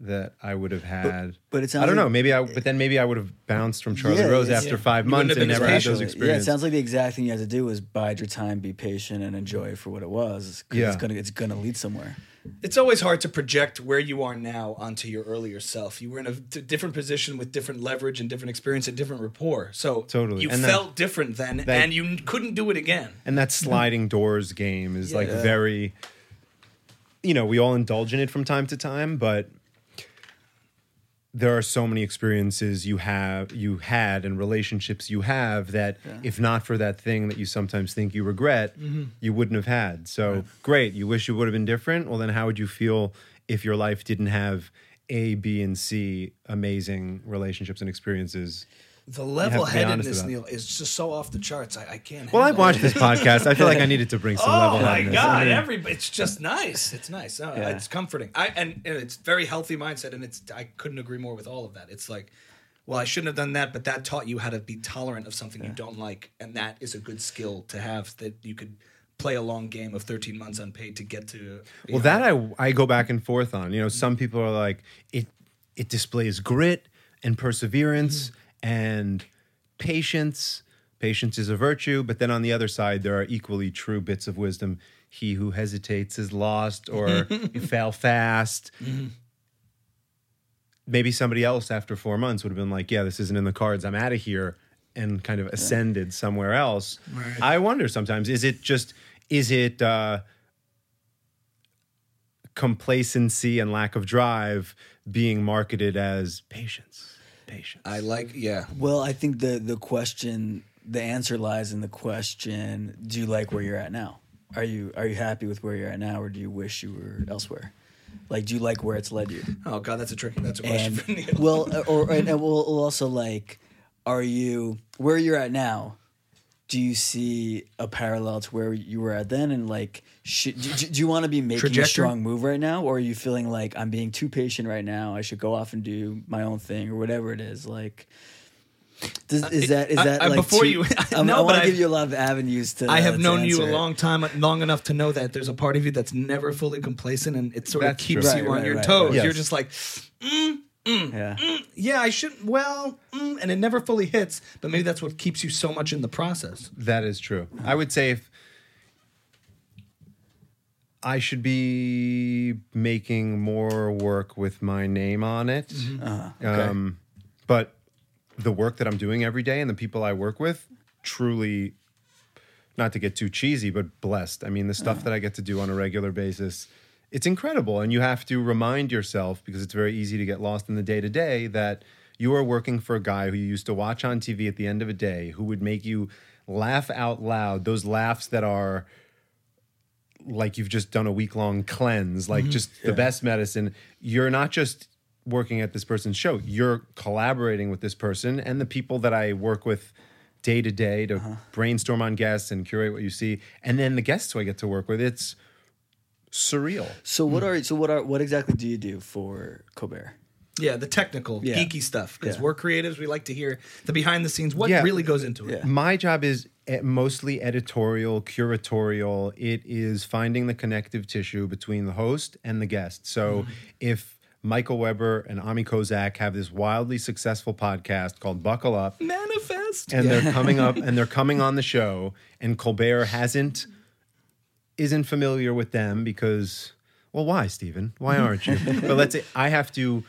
that I would have had. but it sounds I don't like- know. Maybe I, but then maybe I would have bounced from Charlie Yeah, Rose after Yeah. five You months and never as had those experiences. Yeah, it sounds like the exact thing you have to do is bide your time, be patient, and enjoy for what it was. 'cause Yeah. it's gonna it's gonna lead somewhere. It's always hard to project where you are now onto your earlier self. You were in a d- different position with different leverage and different experience and different rapport. So Totally. you And that- felt different then, that- and you couldn't do it again. And that sliding doors game is like very, you know, we all indulge in it from time to time, but there are so many experiences you have, you had, and relationships you have that if not for that thing that you sometimes think you regret, mm-hmm. you wouldn't have had. So great. You wish you would have been different. Well, then how would you feel if your life didn't have A, B, and C amazing relationships and experiences? The level-headedness, about it. Neil, is just so off the charts. I, I can't. Well, I've it. watched this podcast. I feel like I needed to bring some Oh level headedness. Oh my headedness. god! Everybody, it's just nice. It's nice. Uh, Yeah. It's comforting. I and, and it's very healthy mindset, and it's I couldn't agree more with all of that. It's like, well, I shouldn't have done that, but that taught you how to be tolerant of something you don't like, and that is a good skill to have. That you could play a long game of 13 months unpaid to get to. Well, know, that I I go back and forth on. You know, some people are like it it displays grit and perseverance and patience. Patience is a virtue, but then on the other side there are equally true bits of wisdom. He who hesitates is lost or you fail fast. Maybe somebody else after 4 months would have been like, "Yeah, this isn't in the cards. I'm out of here." And kind of ascended somewhere else. Right. I wonder sometimes is it just is it uh complacency and lack of drive being marketed as patience. Patience. I like. Yeah. Well, I think the the question, the answer lies in the question: Do you like where you're at now? Are you are you happy with where you're at now, or do you wish you were elsewhere? Like, do you like where it's led you? Oh god, that's a tricky. That's a question And for Neil. well, uh, or and, and we'll, we'll also like, are you where you're at now? Do you see a parallel to where you were at then? And like, should, do, do you want to be making a strong move right now, or are you feeling like I'm being too patient right now? I should go off and do my own thing, or whatever it is. Like, does, uh, is that is that I- like before too- you- I'm- no, I want to give you a lot of avenues to. I have to known you a long time, long enough to know that there's a part of you that's never fully complacent, and it sort That's of keeps true. you Right, on right, your right, toes. right. Yes. You're just like, mm, Yeah, yeah, I should. Well, mm, and it never fully hits, but maybe that's what keeps you so much in the process. that is true. I would say if I should be making more work with my name on it. Uh, okay. Um, but the work that I'm doing every day and the people I work with, truly, not to get too cheesy, but blessed. I mean, the stuff that I get to do on a regular basis, it's incredible. And you have to remind yourself, because it's very easy to get lost in the day to day, that you are working for a guy who you used to watch on TV at the end of a day, who would make you laugh out loud, those laughs that are like you've just done a week long cleanse, like mm-hmm. just the best medicine. You're not just working at this person's show, you're collaborating with this person and the people that I work with day to day to brainstorm on guests and curate what you see. And then the guests who I get to work with, it's surreal. so what are so what are what exactly do you do for Colbert? Yeah, the technical, Yeah. geeky stuff. Because Yeah. we're creatives, we like to hear the behind the scenes, what Yeah. really goes into it. Yeah. My job is eh, mostly editorial, curatorial. It is finding the connective tissue between the host and the guest. So if Michael Weber and Ami Kozak have this wildly successful podcast called Buckle Up, Manifest. and they're coming up and they're coming on the show, and Colbert hasn't isn't familiar with them because well, why, Stephen? Why aren't you? but let's say I have to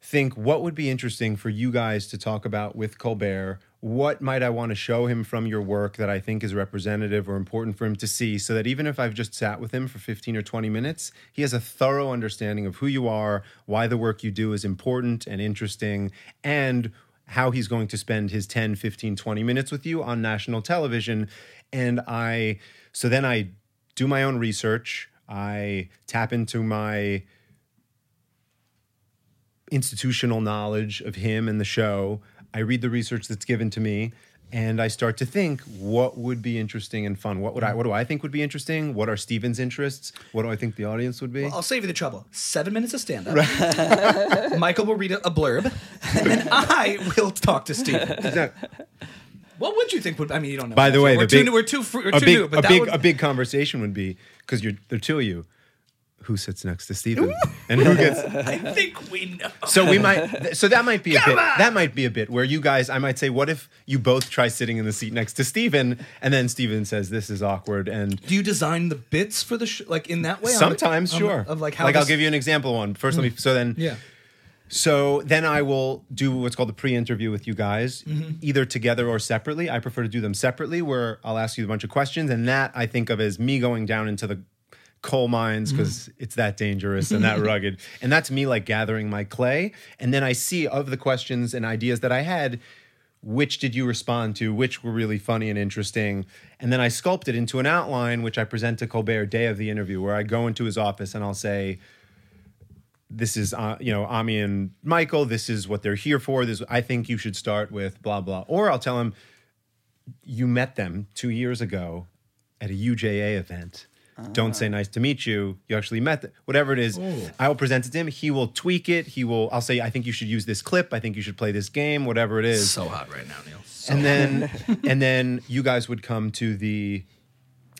think what would be interesting for you guys to talk about with Colbert. What might I want to show him from your work that I think is representative or important for him to see so that even if I've just sat with him for 15 or 20 minutes, he has a thorough understanding of who you are, why the work you do is important and interesting, and how he's going to spend his 10, 15, 20 minutes with you on national television. And I, so then I do my own research. I tap into my institutional knowledge of him and the show. I read the research that's given to me and I start to think what would be interesting and fun. What would I what do I think would be interesting? What are Stephen's interests? What do I think the audience would be? I'll save you the trouble. Seven minutes of stand up. Michael will read a, blurb, and then I will talk to Steve. Exactly. What would you think would? I mean, you don't know. By the way, we're the too big- new. We're too, fr- we're a too big, new. But a that big, would, a big conversation would be because you're there are two of you. Who sits next to Stephen, and who gets I think we know. So we might. So that might be a Come bit. on! That might be a bit where you guys. I might say, what if you both try sitting in the seat next to Stephen, and then Stephen says this is awkward and. Do you design the bits for the sh- like in that way? The- Sometimes, the- sure. Of like how like I'll give you an example. One first. Let me. Mm. So then. Yeah. So then I will do what's called a pre-interview with you guys, Mm-hmm. either together or separately. I prefer to do them separately, where I'll ask you a bunch of questions, and that I think of as me going down into the coal mines Mm-hmm. because it's that dangerous and that rugged, and that's me like gathering my clay, and then I see of the questions and ideas that I had. Which did you respond to? Which were really funny and interesting? And then I sculpt it into an outline, which I present to Colbert day of the interview, where I go into his office and I'll say, this is uh, you know Ami and Michael. This is what they're here for. This I think you should start with blah blah. Or I'll tell him you met them two years ago at a UJA event. Don't say nice to meet you. You actually met them. Whatever it is, I will present it to him. He will tweak it. He will. I'll say I think you should use this clip. I think you should play this game. Whatever it is So hot right now, Neil. and then and then you guys would come to the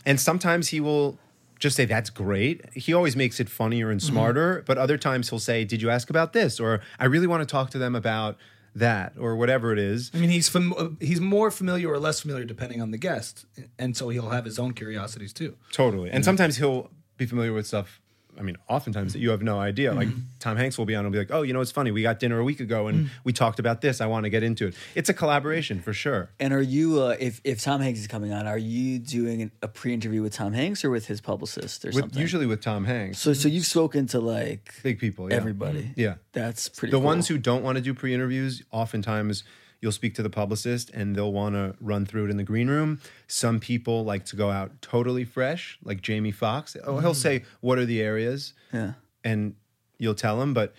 and sometimes he will just say that's great. He always makes it funnier and mm-hmm. smarter but other times he'll say did you ask about this? or i really want to talk to them about that or whatever it is. I mean, he's fam- he's more familiar or less familiar depending on the guest, and so he'll have his own curiosities too. totally. And sometimes he'll be familiar with stuff i mean oftentimes that you have no idea like mm-hmm. tom hanks will be on and be like oh you know it's funny we got dinner a week ago and mm. we talked about this i want to get into it it's a collaboration for sure And are you uh, if if Tom Hanks is coming on, are you doing an, a pre-interview with Tom Hanks or with his publicist or with, something? usually with tom hanks So so you've spoken to like big people yeah. everybody. Mm-hmm. yeah That's pretty. the cool. ones who don't want to do pre-interviews oftentimes you'll speak to the publicist and they'll want to run through it in the green room some people like to go out totally fresh like jamie foxx oh he'll mm. say what are the areas yeah. and you'll tell him but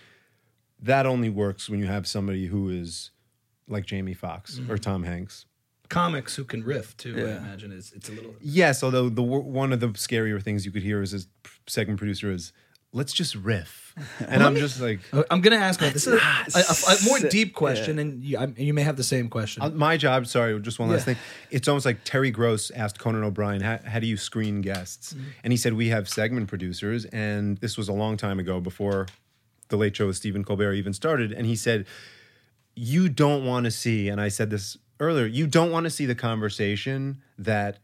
that only works when you have somebody who is like jamie foxx mm. or tom hanks Comics who can riff too. I imagine is it's a little. yes although the one of the scarier things you could hear is a segment producer is let's just riff and i'm just like Uh, I'm going to ask about this. Is a, a- a- a more deep question, and you, I, you may have the same question. Uh, My job, sorry, just one last Yeah. thing. It's almost like Terry Gross asked Conan O'Brien, how, how do you screen guests? And he said, we have segment producers. And this was a long time ago before The Late Show with Stephen Colbert even started. And he said, you don't want to see, and I said this earlier, you don't want to see the conversation that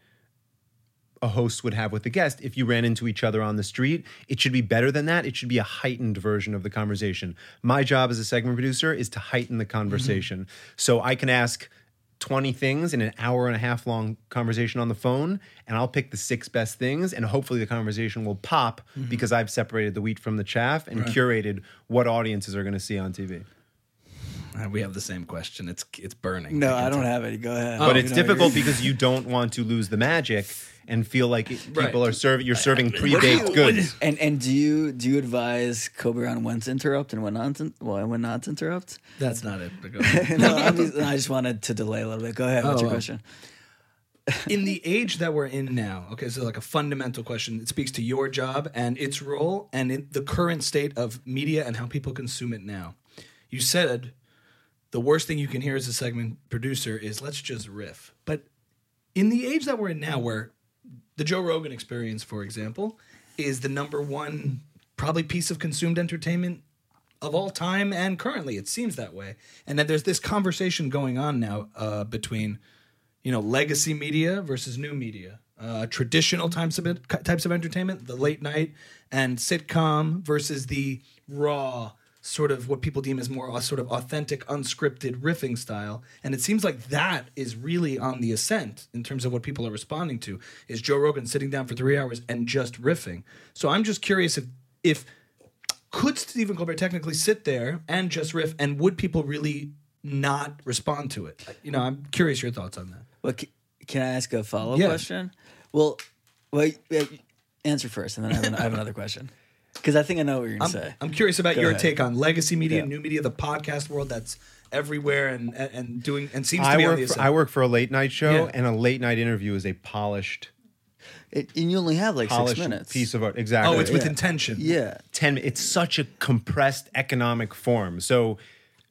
a host would have with the guest if you ran into each other on the street. It should be better than that. It should be a heightened version of the conversation. My job as a segment producer is to heighten the conversation. So I can ask 20 things in an hour and a half long conversation on the phone, and I'll pick the six best things, and hopefully the conversation will pop because I've separated the wheat from the chaff and curated what audiences are going to see on TV. Uh, we have the same question. It's it's burning. No, can I don't tell. have any. Go ahead. but You it's know, difficult because you don't want to lose the magic and feel like it, Right. people are serving you're serving pre-baked goods. And and do you do you advise Kobe on when to interrupt and when not to, well, when not to interrupt? That's not it. but go ahead. no, I'm just, I just wanted to delay a little bit. Go ahead. What's Oh, your well. question? in the age that we're in now, okay, so like a fundamental question. It speaks to your job and its role and in the current state of media and how people consume it now. You said the worst thing you can hear as a segment producer is let's just riff. But in the age that we're in now, where the Joe Rogan experience, for example, is the number one probably piece of consumed entertainment of all time and currently it seems that way. And that there's this conversation going on now uh, between you know legacy media versus new media. Uh, traditional types of types of entertainment the late night and sitcom versus the raw sort of what people deem as more a sort of authentic unscripted riffing style and it seems like that is really on the ascent in terms of what people are responding to is joe rogan sitting down for three hours and just riffing so i'm just curious if if could Stephen Colbert technically sit there and just riff, and would people really not respond to it? You know, I'm curious your thoughts on that. Well, can I ask a follow up Yeah. question? Well, well, answer first, and then I have, an, I have another question because I think I know what you're gonna I'm, say. I'm curious about Go your ahead. take on legacy media, Yeah. new media, the podcast world that's everywhere and and, and doing and seems to I be on work the for. I work for a late night show Yeah. and a late night interview is a polished It, and you only have like polished six minutes. piece of art. Exactly. oh, it's with Yeah. intention. yeah. 10 it's such a compressed economic form so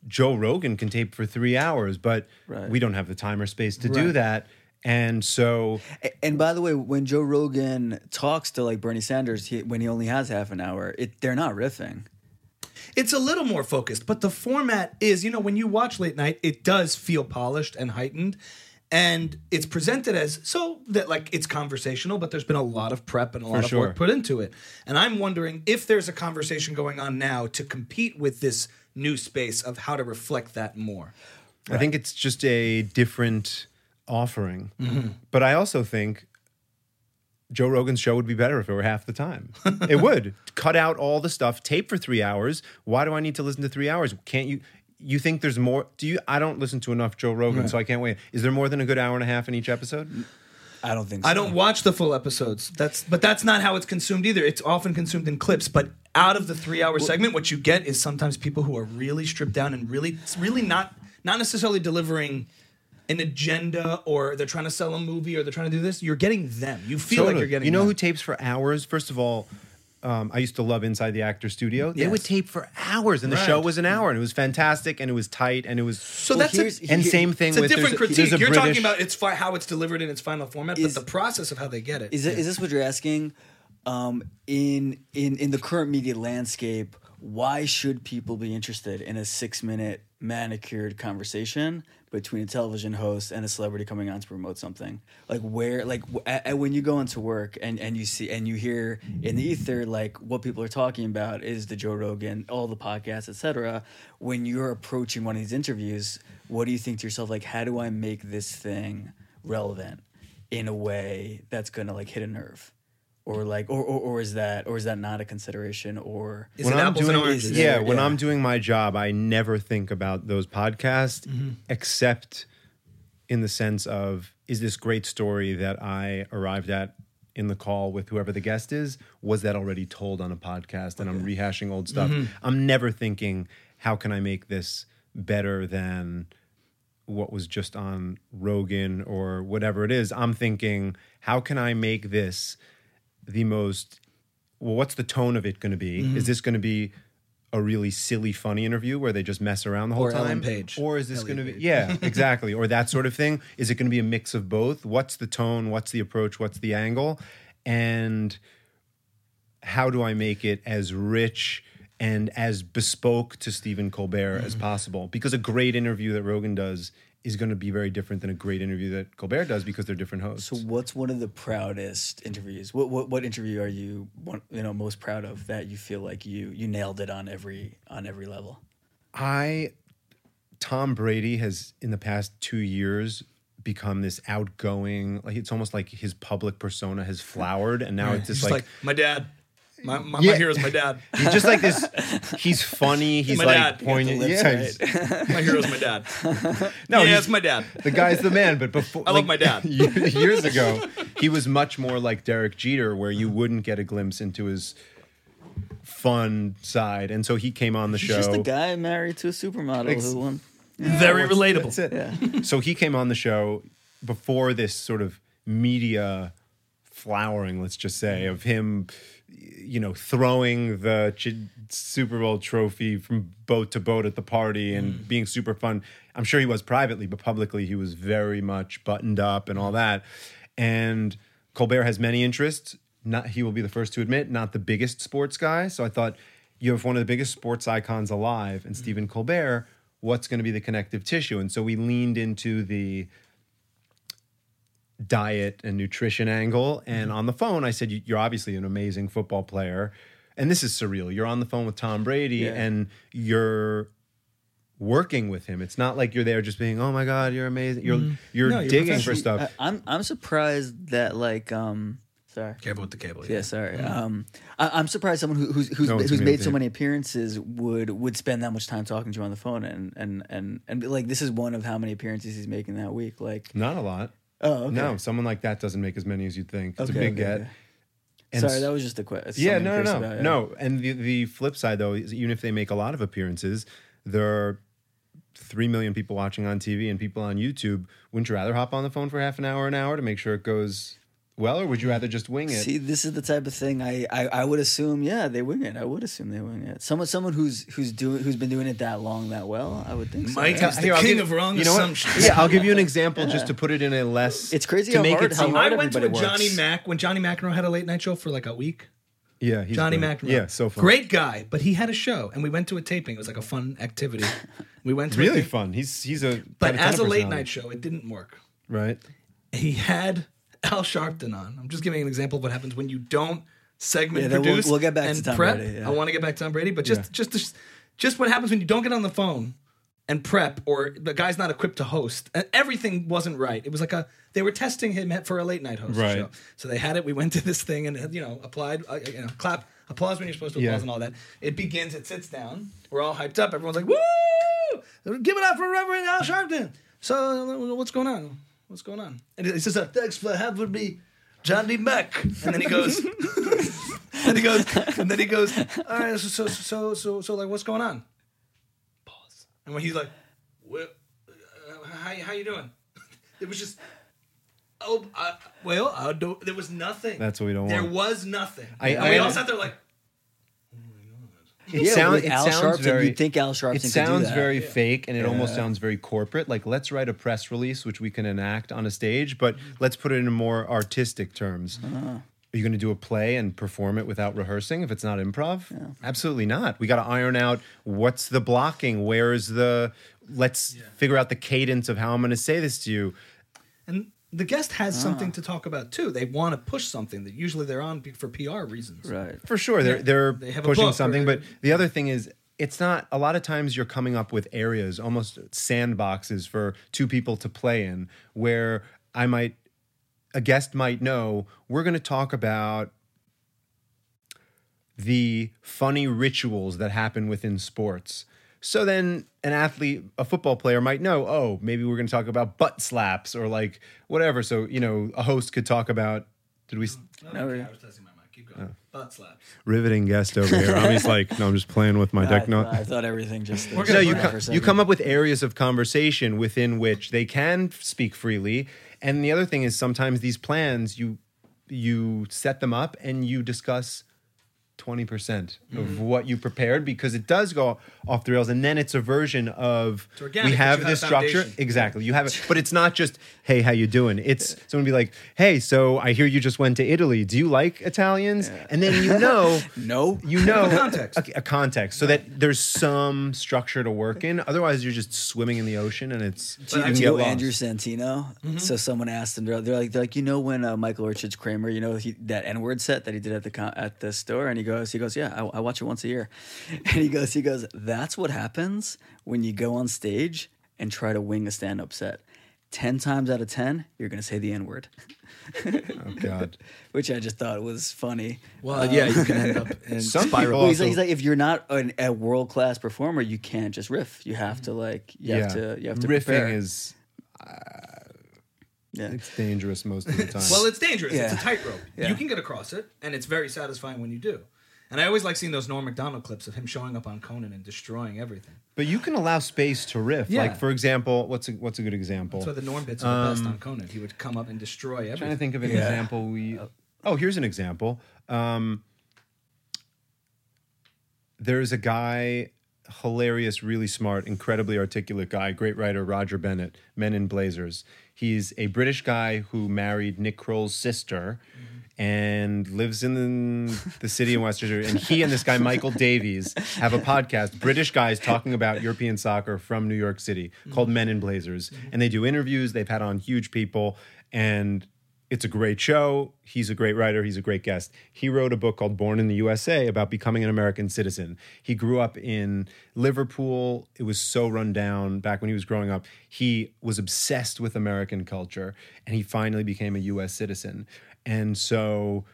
joe rogan can tape for three hours but Right. we don't have the time or space to do that and so And by the way, when Joe Rogan talks to like Bernie Sanders, he, when he only has half an hour, it, they're not riffing. It's a little more focused, but the format is, you know, when you watch late night, it does feel polished and heightened. And it's presented as so that like it's conversational, but there's been a lot of prep and a lot For of sure. work put into it. And I'm wondering if there's a conversation going on now to compete with this new space of how to reflect that more. i think it's just a different offering Mm-hmm. but i also think joe rogan's show would be better if it were half the time it would cut out all the stuff tape for three hours why do i need to listen to three hours can't you you think there's more do you i don't listen to enough joe rogan so i can't wait is there more than a good hour and a half in each episode I don't think. so. I don't watch the full episodes. That's but that's not how it's consumed either. It's often consumed in clips, but out of the 3-hour segment what you get is sometimes people who are really stripped down and really really not not necessarily delivering an agenda or they're trying to sell a movie or they're trying to do this. You're getting them. You feel like you're getting You know them. who tapes for hours? First of all, um, I used to love Inside the Actor Studio. They would tape for hours, and the Right. show was an hour, and it was fantastic, and it was tight, and it was so Well, that's here's- a, and Here- same thing it's a with different there's critique. there's a You're British, talking about it's fi- how it's delivered in its final format, Is- but the process of how they get it. Is, it, is this what you're asking? Um, in in in the current media landscape, why should people be interested in a six minute manicured conversation between a television host and a celebrity coming on to promote something? Like where, like w- a- when you go into work and and you see and you hear in the ether like what people are talking about is the Joe Rogan, all the podcasts, etc. When you're approaching one of these interviews, what do you think to yourself? Like, how do I make this thing relevant in a way that's gonna like hit a nerve? Or like or, or or is that or is that not a consideration or Is when it I'm doing, and oranges? Yeah, Yeah. when Yeah. I'm doing my job, I never think about those podcasts, Mm-hmm. except in the sense of is this great story that I arrived at in the call with whoever the guest is? Was that already told on a podcast? And I'm rehashing old stuff. Mm-hmm. I'm never thinking, how can I make this better than what was just on Rogan or whatever it is? I'm thinking, how can I make this the most well, what's the tone of it going to be? Mm-hmm. Is this going to be a really silly, funny interview where they just mess around the whole Or time? Ellen Page. Or is this going to be, Page. yeah, exactly. Or that sort of thing. Is it going to be a mix of both? What's the tone? What's the approach? What's the angle? And how do I make it as rich and as bespoke to Stephen Colbert as Mm-hmm. possible? Because a great interview that Rogan does is going to be very different than a great interview that Colbert does because they're different hosts. So, what's one of the proudest interviews? What what, what interview are you one, you know most proud of that you feel like you you nailed it on every on every level? I Tom Brady has in the past two years become this outgoing like it's almost like his public persona has flowered and now it's just, Just like, like, my dad. My, my, Yeah. my hero's my dad. he's just like this he's funny he's My like dad. You got the poignant lips yeah, right. he's- My hero's my dad. no yeah, he's- it's my dad. the guy's the man but before I love my dad. years ago he was much more like Derek Jeter where you wouldn't get a glimpse into his fun side and so he came on the show. He's show just a guy married to a supermodel Ex- who won. Very That's- relatable. That's it. Yeah. so he came on the show before this sort of media flowering, let's just say, of him, you know, throwing the Ch- Super Bowl trophy from boat to boat at the party and mm. being super fun. I'm sure he was privately, but publicly he was very much buttoned up and all that. And Colbert has many interests. Not he will be the first to admit, not the biggest sports guy. So I thought you have one of the biggest sports icons alive, and mm. Stephen Colbert. What's going to be the connective tissue? And so we leaned into the diet and nutrition angle. And on the phone, I said, "You- You're obviously an amazing football player. And this is surreal. You're on the phone with Tom Brady Yeah. and you're working with him. It's not like you're there just being, oh my God, you're amazing. You're you're No, you're digging for stuff. I, I'm I'm surprised that like um sorry. Careful with the cable. Yeah, sorry. Um, I, I'm surprised someone who, who's who's, No, who's made so many appearances would would spend that much time talking to you on the phone and and and and like this is one of how many appearances he's making that week. Like, not a lot. Oh, okay. No, someone like that doesn't make as many as you'd think. It's a big okay, get. okay. And Sorry, s- that was just a question. Yeah, no, no, no, no. And the the flip side though is even if they make a lot of appearances, there are three million people watching on TV and people on YouTube. Wouldn't you rather hop on the phone for half an hour, an hour to make sure it goes well, or would you rather just wing it? See, this is the type of thing I, I, I would assume. Yeah, they wing it. I would assume they wing it. Someone someone who's who's doing who's been doing it that long, that well. I would think. So, Mike yeah. is the Here, I'll king give- of wrong you know what? assumptions. Yeah, I'll give you an example just to put it in a less. It's crazy to how make hard- it how seem. hard I went to a everybody Johnny works. Mac when Johnny McEnroe had a late night show for like a week. Yeah, he's Johnny great. McEnroe. Yeah, so fun. Great guy, but he had a show, and we went to a taping. It was like a fun activity. We went to a really thing- fun. He's he's a but got as a late night show, it didn't work. right? He had Al Sharpton on. I'm just giving an example of what happens when you don't segment Yeah, then we'll- produce. we'll get back to and Tom prep. Brady, yeah. I want to get back to Tom Brady, but just Yeah. just just just what happens when you don't get on the phone and prep, or the guy's not equipped to host. And everything wasn't right. It was like a they were testing him for a late night host Right. show. So they had it. We went to this thing and you know applied, uh, you know, clap, applause when you're supposed to applause and all that. It begins. It sits down. We're all hyped up. Everyone's like, "Woo! Give it up for Reverend Al Sharpton." So what's going on? What's going on? And he says, "Thanks for having me, Johnny Mac." And then he goes, and he goes, and then he goes, "All right, so so so so so like, what's going on?" Pause. And when he's like, well, uh, "How how you doing?" It was just. Oh, uh, well, I don't, there was nothing. That's what we don't There want. There was nothing. I- and I we all sat there like, It Yeah, sound- it Al sounds Sharpton, very- you'd think Al Sharpton It could do sounds that. very fake and it almost sounds very corporate. Like, let's write a press release, which we can enact on a stage, but let's put it in more artistic terms. Uh-huh. Are you going to do a play and perform it without rehearsing if it's not improv? Absolutely not. We got to iron out what's the blocking, where's the. Let's figure out the cadence of how I'm going to say this to you. and the guest has Ah. something to talk about too. They want to push something that usually they're on for PR reasons. right. For sure, they're they're They have pushing something, or- but the other thing is, it's not. A lot of times, you're coming up with areas, almost sandboxes for two people to play in, where I might, a guest might know we're going to talk about the funny rituals that happen within sports. So then an athlete, a football player might know, oh, maybe we're going to talk about butt slaps or like whatever. So, you know, a host could talk about, did we, No, Okay, we- I was testing my mic. Keep going. Oh. Butt slaps. riveting guest over here. Ami's like, no, I'm just playing with my I, deck. No, I thought everything just. We're gonna you, put co- for a you come up with areas of conversation within which they can speak freely. And the other thing is sometimes these plans you you set them up and you discuss 20% Mm-hmm. of what you prepared because it does go off the rails and then it's a version of organic, we have you have this structure exactly you have it but it's not just hey how you doing it's someone be like hey so i hear you just went to italy do you like italians and then you know No. you know A context. a, a context so that there's some structure to work in otherwise you're just swimming in the ocean and it's you Do can you know. Andrew Santino? Mm-hmm. So someone asked him, they're, they're like, they're like, you know, when uh, Michael Richards Kramer, you know, he, that N word set that he did at the at the store, and he goes, he goes, yeah, I, I watch it once a year, and he goes, he goes, that's what happens when you go on stage and try to wing a stand up set. Ten times out of ten, you're gonna say the N word, oh god which I just thought was funny. Well, yeah, you can end up in Some spiral. Well, he's, also- like, he's like, if you're not an, a world class performer, you can't just riff. You have to like, you have to, you have to riffing prepare. is yeah. Uh, it's dangerous most of the time Well, it's dangerous. It's a tightrope. Yeah. You can get across it, and it's very satisfying when you do. And I always like seeing those Norm Macdonald clips of him showing up on Conan and destroying everything. But you can allow space to riff. Yeah. Like for example, what's a what's a good example? That's why the Norm bits are the best on Conan. He would come up and destroy I'm trying to think of an Yeah. example. We oh, here's an example. Um, there's a guy, hilarious, really smart, incredibly articulate guy, great writer, Roger Bennett, Men in Blazers. He's a British guy who married Nick Kroll's sister. And lives in the city in Westchester. And he and this guy, Michael Davies, have a podcast, British guys talking about European soccer from New York City mm-hmm. called Men in Blazers. Mm-hmm. And they do interviews. They've had on huge people. And it's a great show. He's a great writer. He's a great guest. He wrote a book called Born in the USA about becoming an American citizen. He grew up in Liverpool. It was so run down back when he was growing up. He was obsessed with American culture and he finally became a US citizen. And so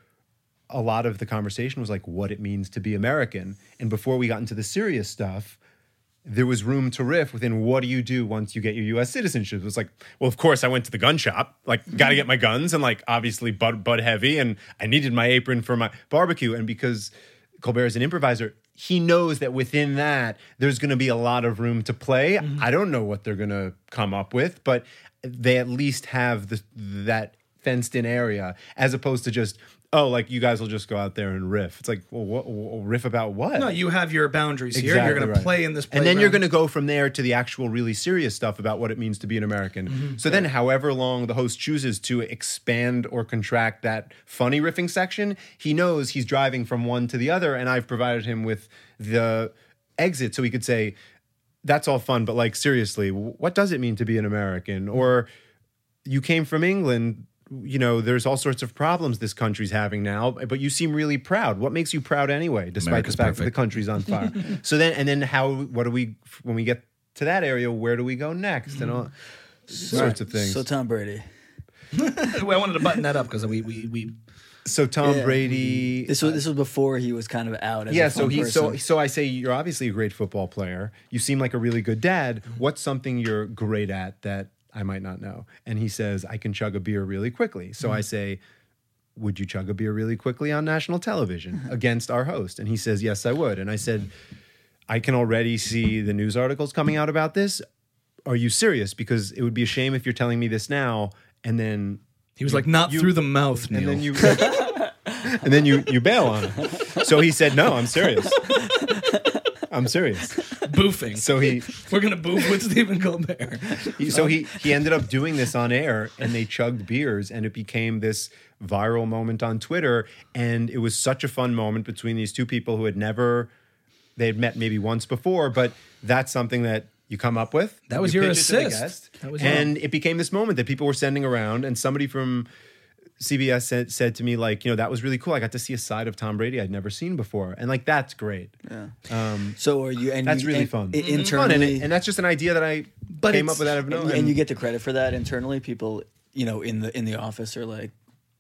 a lot of the conversation was like what it means to be American. And before we got into the serious stuff, there was room to riff within what do you do once you get your U.S. citizenship. It was like, well, of course, I went to the gun shop, like, mm-hmm. got to get my guns, and like, obviously, bud, bud heavy, and I needed my apron for my barbecue. And because Colbert is an improviser, he knows that within that, there's going to be a lot of room to play. Mm-hmm. I don't know what they're going to come up with, but they at least have the, that fenced in area as opposed to just, oh, like, you guys will just go out there and riff. It's like, well, what, what- riff about what? No, you have your boundaries here. You're going right. to play in this and then you're going to go from there to the actual really serious stuff about what it means to be an American. Mm-hmm. So then, however long the host chooses to expand or contract that funny riffing section, he knows he's driving from one to the other, and I've provided him with the exit so he could say, "That's all fun, but like seriously, what does it mean to be an American?" Or you came from England. You know, there's all sorts of problems this country's having now, but you seem really proud. What makes you proud anyway, despite America's the fact that the country's on fire? so then, and then how? What do we when we get to that area? Where do we go next? And all sorts of things. So So, Tom Brady. I wanted to button that up because we, we, we so Tom Yeah. Brady. This was this was before he was kind of out. As yeah, a so fun he so person. so I say you're obviously a great football player. You seem like a really good dad. Mm-hmm. What's something you're great at that I might not know? And he says I can chug a beer really quickly. So Mm-hmm. I say would you chug a beer really quickly on national television against our host? And he says, Yes, I would. And I said, I can already see the news articles coming out about this. Are you serious? Because it would be a shame if you're telling me this now and then he was like not you- through the mouth, Neil. and then you and then you you bail on him. So he said, "No, I'm serious. I'm serious." Boofing. So he, We're gonna boof with Stephen Colbert. he so he um, he ended up doing this on air, and they chugged beers, and it became this viral moment on Twitter, and it was such a fun moment between these two people who had never they had met maybe once before, but that's something that. You come up with That was you your pitch it to the assist. guest, That was your- and it became this moment that people were sending around, and somebody from CBS said, said to me like, you know, that was really cool. I got to see a side of Tom Brady I'd never seen before, and like that's great. Yeah. So are you? And That's you, really and, fun. i- Fun, and, Internally, and that's just an idea that I But came up with out of no. and, and you get the credit for that internally. People, you know, in the in the office are like,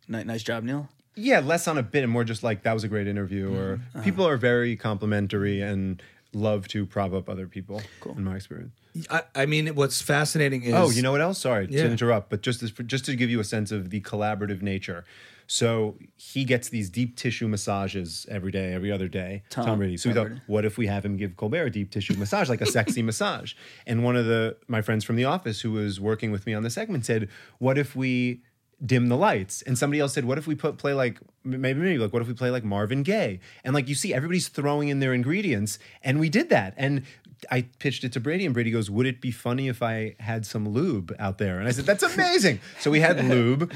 "Nice job, Neil." yeah, less on a bit and more just like that was a great interview. Or Mm-hmm. people are very complimentary and love to prop up other people. Cool. In my experience. I, I mean, what's fascinating is Oh, you know what else? Sorry Yeah. to interrupt, but just as, just to give you a sense of the collaborative nature. So he gets these deep tissue massages every day, every other day. Tom- Tom, Brady. So we Tom thought, Brady. what if we have him give Colbert a deep tissue massage, like a sexy massage? And one of the my friends from the office who was working with me on the segment said, what if we dim the lights. And somebody else said, what if we put play like maybe maybe like what if we play like Marvin Gaye? And like you see everybody's throwing in their ingredients and we did that. And I pitched it to Brady and Brady goes, "Would it be funny if I had some lube out there?" And I said, "That's amazing." so we had lube.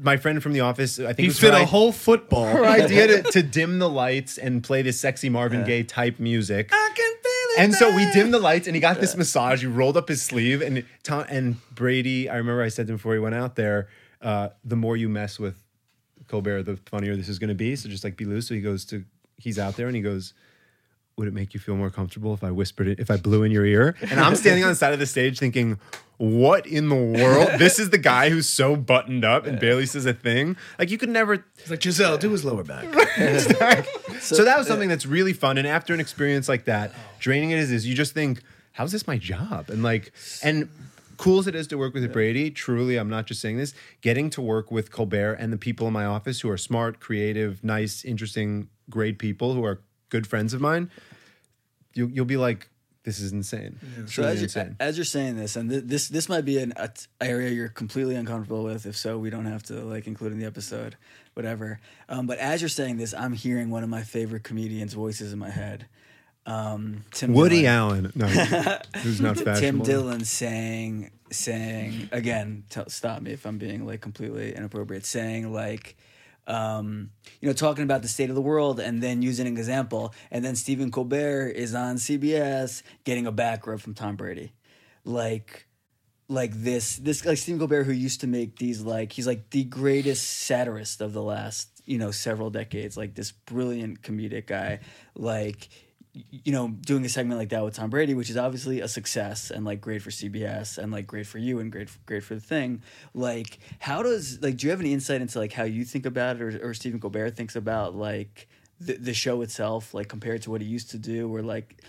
My friend from the office, I think He it fit a i- whole football. her idea to, to dim the lights and play this sexy Marvin Gaye type music. I can feel it And so we dimmed the lights, and he got this massage. He rolled up his sleeve, and Tom, and Brady. I remember I said to him before he went out there, uh, "The more you mess with Colbert, the funnier this is going to be." So just like be loose. So he goes to, he's out there, and he goes, "Would it make you feel more comfortable if I whispered it, if I blew in your ear?" And I'm standing on the side of the stage thinking. What in the world? This is the guy who's so buttoned up and barely says a thing. Like you could never It's like Gisele, do his lower back. so, that was something that's really fun. And after an experience like that, draining it is, is you just think, how's this my job? And like, and cool as it is to work with Brady, truly, I'm not just saying this, getting to work with Colbert and the people in my office who are smart, creative, nice, interesting, great people who are good friends of mine, you, you'll be like, this is insane. It's So really as you're, as you're saying this, and th- this this might be an a t- area you're completely uncomfortable with. If so, we don't have to like include in the episode, whatever. Um, but as you're saying this, I'm hearing one of my favorite comedians' voices in my head. Um, Tim Woody Dillon. Allen, no, who's not Tim. Dillon saying saying again. T- stop me if I'm being like completely inappropriate. Saying like. Um, you know, talking about the state of the world and then using an example, and then Stephen Colbert is on CBS getting a back rub from Tom Brady, like, like this, this like Stephen Colbert who used to make these like he's like the greatest satirist of the last you know several decades, like this brilliant comedic guy, like you know, doing a segment like that with Tom Brady, which is obviously a success and like great for CBS and like great for you and great for, great for the thing. Like, how does like do you have any insight into like how you think about it, or, or Stephen Colbert thinks about like the the show itself, like compared to what he used to do, or like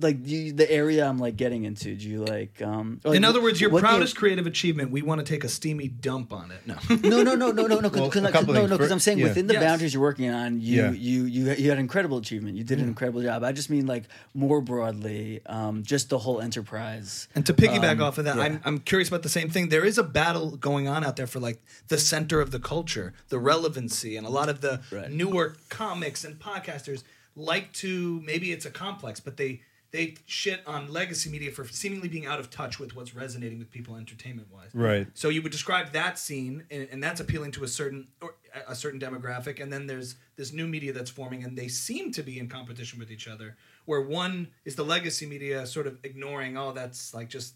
like you, the area I'm like getting into? Do you like um? like, In other words, your what the- proudest creative achievement, we want to take a steamy dump on it. No. no, no, no, no, no, no. Well, Because no, couple no, things. because I'm saying yeah. within the Yes. boundaries you're working on, you, Yeah. you, you, you had incredible achievement. You did an incredible job. I just mean like more broadly, um, just the whole enterprise. And to piggyback Um, off of that, yeah. I'm, I'm curious about the same thing. There is a battle going on out there for like the center of the culture, the relevancy, and a lot of the Right. newer comics and podcasters like to maybe it's a complex, but they they shit on legacy media for seemingly being out of touch with what's resonating with people entertainment wise. Right. So you would describe that scene, and, and that's appealing to a certain or a- certain demographic, and then there's this new media that's forming, and they seem to be in competition with each other. Where one is the legacy media, sort of ignoring, oh, that's like just,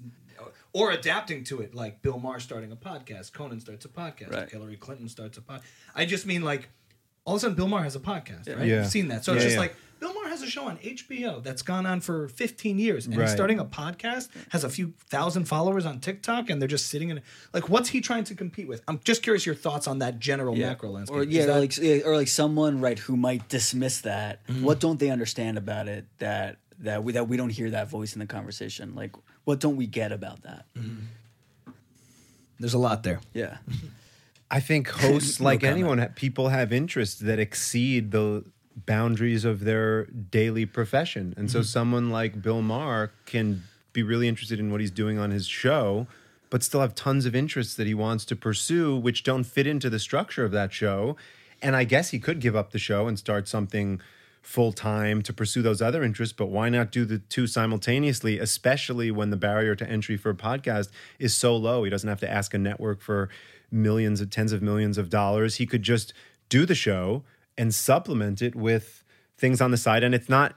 or adapting to it, like Bill Maher starting a podcast, Conan starts a podcast, Right. Hillary Clinton starts a podcast. I just mean like, all of a sudden Bill Maher has a podcast, right? Yeah. You've seen that, so it's Yeah, just yeah. like. Bill Maher has a show on HBO that's gone on for 15 years, and Right. he's starting a podcast, has a few thousand followers on TikTok, and they're just sitting in. Like, what's he trying to compete with? I'm just curious your thoughts on that general macro landscape. Or yeah, that- or like or like someone right who might dismiss that. Mm-hmm. What don't they understand about it that that we that we don't hear that voice in the conversation? Like what don't we get about that? Mm-hmm. there's a lot there. Yeah. I think hosts, No like comment. anyone, people have interests that exceed the boundaries of their daily profession. And so mm-hmm. someone like Bill Maher can be really interested in what he's doing on his show, but still have tons of interests that he wants to pursue, which don't fit into the structure of that show. And I guess he could give up the show and start something full time to pursue those other interests, but why not do the two simultaneously, especially when the barrier to entry for a podcast is so low? He doesn't have to ask a network for millions of tens of millions of dollars. He could just do the show and supplement it with things on the side. And it's not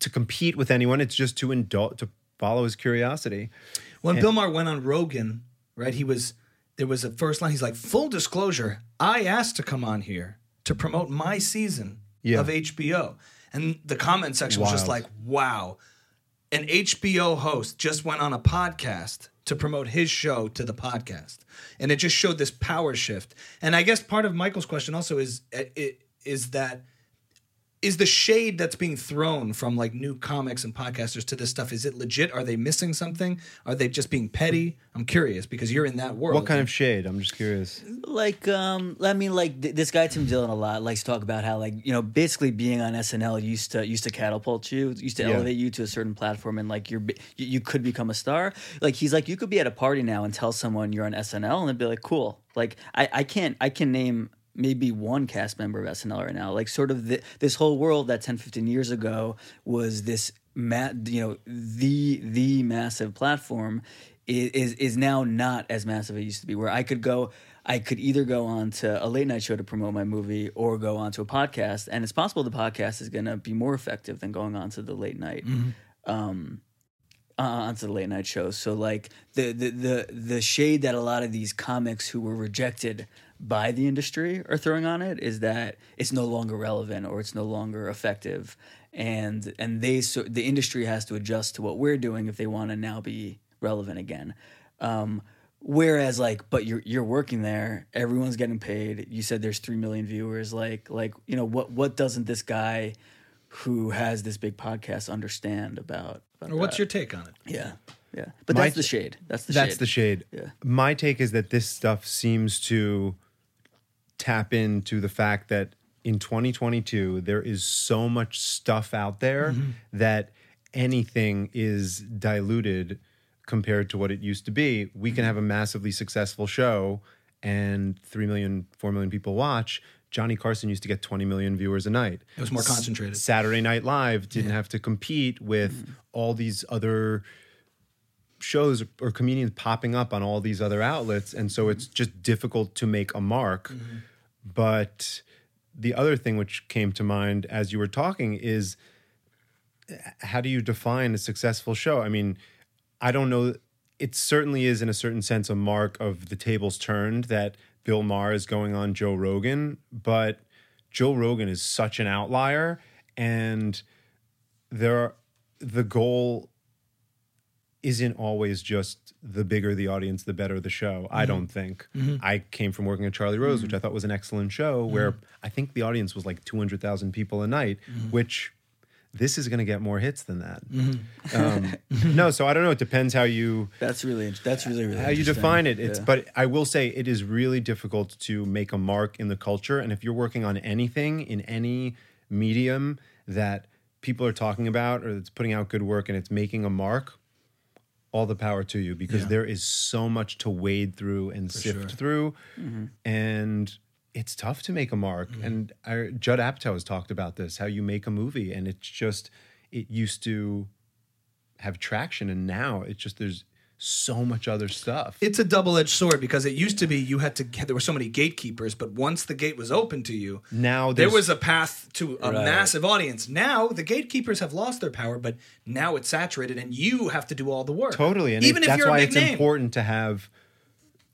to compete with anyone, it's just to indulge to follow his curiosity. When Bill Maher went on Rogan, right? He was there was a first line. He's like, "Full disclosure, I asked to come on here to promote my season Yeah. of HBO," and the comment section was just like, "Wow." An HBO host just went on a podcast to promote his show to the podcast, and it just showed this power shift. And I guess part of Michael's question also is is that is the shade that's being thrown from like new comics and podcasters to this stuff is it legit are they missing something are they just being petty i'm curious because you're in that world What kind of shade? I'm just curious. like um i mean like th- this guy tim dillon a lot likes to talk about how like you know basically being on snl used to used to catapult you used to Yeah. elevate you to a certain platform and like you're you, you could become a star like he's like you could be at a party now and tell someone you're on snl and they'd be like cool like i i can't i can name maybe one cast member of snl right now like sort of the, this whole world that 10 15 years ago was this ma- you know the the massive platform is is now not as massive as it used to be. Where I could go, I could either go on to a late night show to promote my movie, or go on to a podcast, and it's possible the podcast is going to be more effective than going on to the late night. Um, uh, onto the late night shows. So like the, the the the shade that a lot of these comics who were rejected by the industry are throwing on it is that it's no longer relevant or it's no longer effective, and and they so the industry has to adjust to what we're doing if they want to now be relevant again. Um, whereas like but you're you're working there everyone's getting paid you said there's 3 million viewers like like you know what what doesn't this guy who has this big podcast understand about, about or what's that? your take on it yeah yeah but My that's the shade that's the That's shade the shade. Yeah. My take is that this stuff seems to tap into the fact that in 2022 there is so much stuff out there Mm-hmm. that anything is diluted compared to what it used to be. We can have a massively successful show and 3 million 4 million people watch. Johnny Carson used to get 20 million viewers a night. it was more concentrated Saturday Night Live didn't have to compete with Mm-hmm. all these other shows or comedians popping up on all these other outlets and so it's just difficult to make a mark. Mm-hmm. But the other thing which came to mind as you were talking is how do you define a successful show? I mean i don't know it certainly is in a certain sense a mark of the tables turned that bill maher is going on joe rogan but joe rogan is such an outlier and there are, the goal isn't always just the bigger the audience, the better the show. I mm-hmm. don't think. Mm-hmm. I came from working at Charlie Rose, which I mm-hmm. thought was an excellent show, where I think the audience was like 200,000 people a night, which this is going to get more hits than that. Um, no, so I don't know. It depends how you that's really that's really really how you define it. It's Yeah. but I will say it is really difficult to make a mark in the culture. And if you're working on anything in any medium that people are talking about or that's putting out good work and it's making a mark, all the power to you because Yeah. there is so much to wade through and sift sure. through, Mm-hmm. and it's tough to make a mark. And I, Judd Apatow has talked about this: how you make a movie, and it's just it used to have traction, and now it's just there's so much other stuff. it's a double-edged sword because it used to be you had to there were so many gatekeepers but once the gate was open to you now there was a path to a Right. massive audience. Now the gatekeepers have lost their power but now it's saturated and you have to do all the work. Totally, and even it- if that's you're why a big it's name. important to have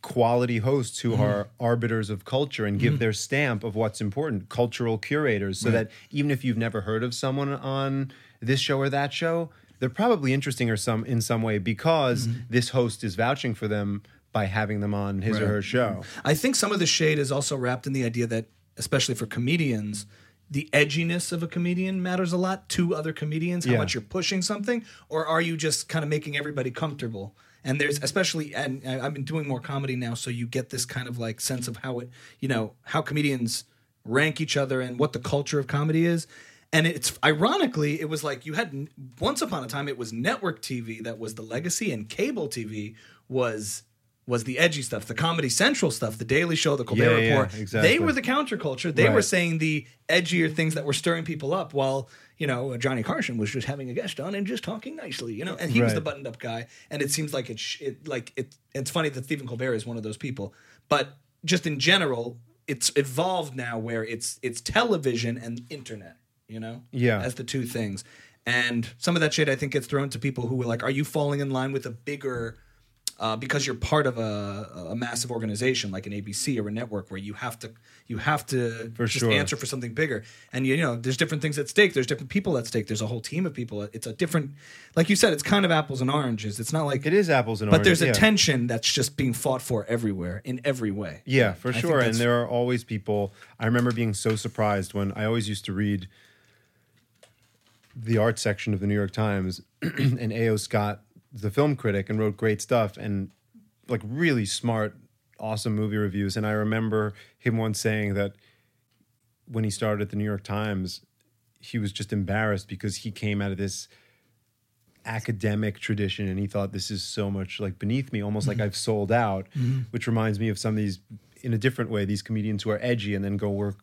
quality hosts who mm-hmm. are arbiters of culture and give mm-hmm. their stamp of what's important, cultural curators, so that even if you've never heard of someone on this show or that show, they're probably interesting or some in some way because mm-hmm. this host is vouching for them by having them on his or her show. I think some of the shade is also wrapped in the idea that, especially for comedians, the edginess of a comedian matters a lot to other comedians. How Yeah. much you're pushing something, or are you just kind of making everybody comfortable? And there's especially, and I've been doing more comedy now, so you get this kind of like sense of how it, you know, how comedians rank each other and what the culture of comedy is. And it's ironically, it was like you had once upon a time it was network TV that was the legacy, and cable TV was was the edgy stuff, the Comedy Central stuff, the Daily Show, the Colbert Yeah, yeah, Report. exactly. They were the counterculture. They were saying the edgier things that were stirring people up, while you know Johnny Carson was just having a guest on and just talking nicely, you know. And he was the buttoned up guy. And it seems like it, sh- it like it. It's funny that Stephen Colbert is one of those people, but just in general, it's evolved now where it's it's television and internet, you know, Yeah. as the two things. And some of that shit I think gets thrown to people who were like, "Are you falling in line with a bigger?" uh, because you're part of a, a massive organization like an ABC or a network where you have to you have to For just sure. answer for something bigger. And you, you know, there's different things at stake. There's different people at stake. There's a whole team of people. It's a different, like you said, it's kind of apples and oranges. It's not like It is apples and but oranges. But there's a yeah. tension that's just being fought for everywhere in every way. Yeah, for I sure. And there are always people. I remember being so surprised when I always used to read the art section of the New York Times, and A.O. Scott, the film critic, and wrote great stuff and like really smart, awesome movie reviews. And I remember him once saying that when he started at the New York Times, he was just embarrassed because he came out of this academic tradition and he thought this is so much like beneath me almost like mm-hmm. i've sold out mm-hmm. which reminds me of some of these in a different way these comedians who are edgy and then go work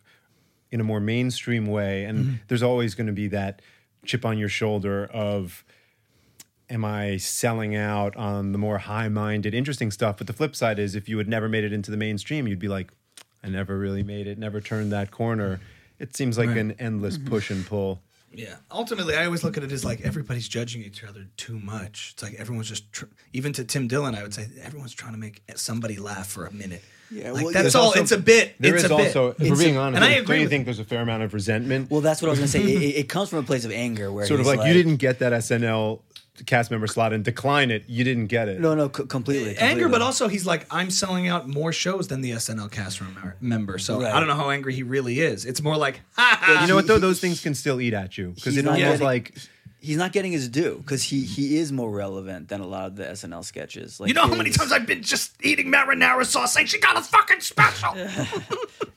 in a more mainstream way and mm-hmm. there's always going to be that chip on your shoulder of am i selling out on the more high-minded interesting stuff? But the flip side is if you had never made it into the mainstream you'd be like i never really made it never turned that corner. It seems like Right. an endless mm-hmm. push and pull Yeah. Ultimately, I always look at it as like everybody's judging each other too much. It's like everyone's just, tr- even to Tim Dillon, I would say everyone's trying to make somebody laugh for a minute. Yeah, like well, that's all. also- it's a bit. There it's is a bit. also, if we're being honest, and I don't agree. you think there's a fair amount of resentment? Well, that's what I was gonna say. It, it- it comes from a place of anger, where sort of he's like, you didn't get that SNL cast member slot and decline it. You didn't get it. No, no, c- completely, anger, but also he's like, I'm selling out more shows than the SNL cast member. So Right. I don't know how angry he really is. It's more like, ha ha. you know what though? Those things can still eat at you because He's it not almost getting- like he's not getting his due because he he is more relevant than a lot of the SNL sketches. Like You know how many times I've been just eating marinara sauce saying she got a fucking special?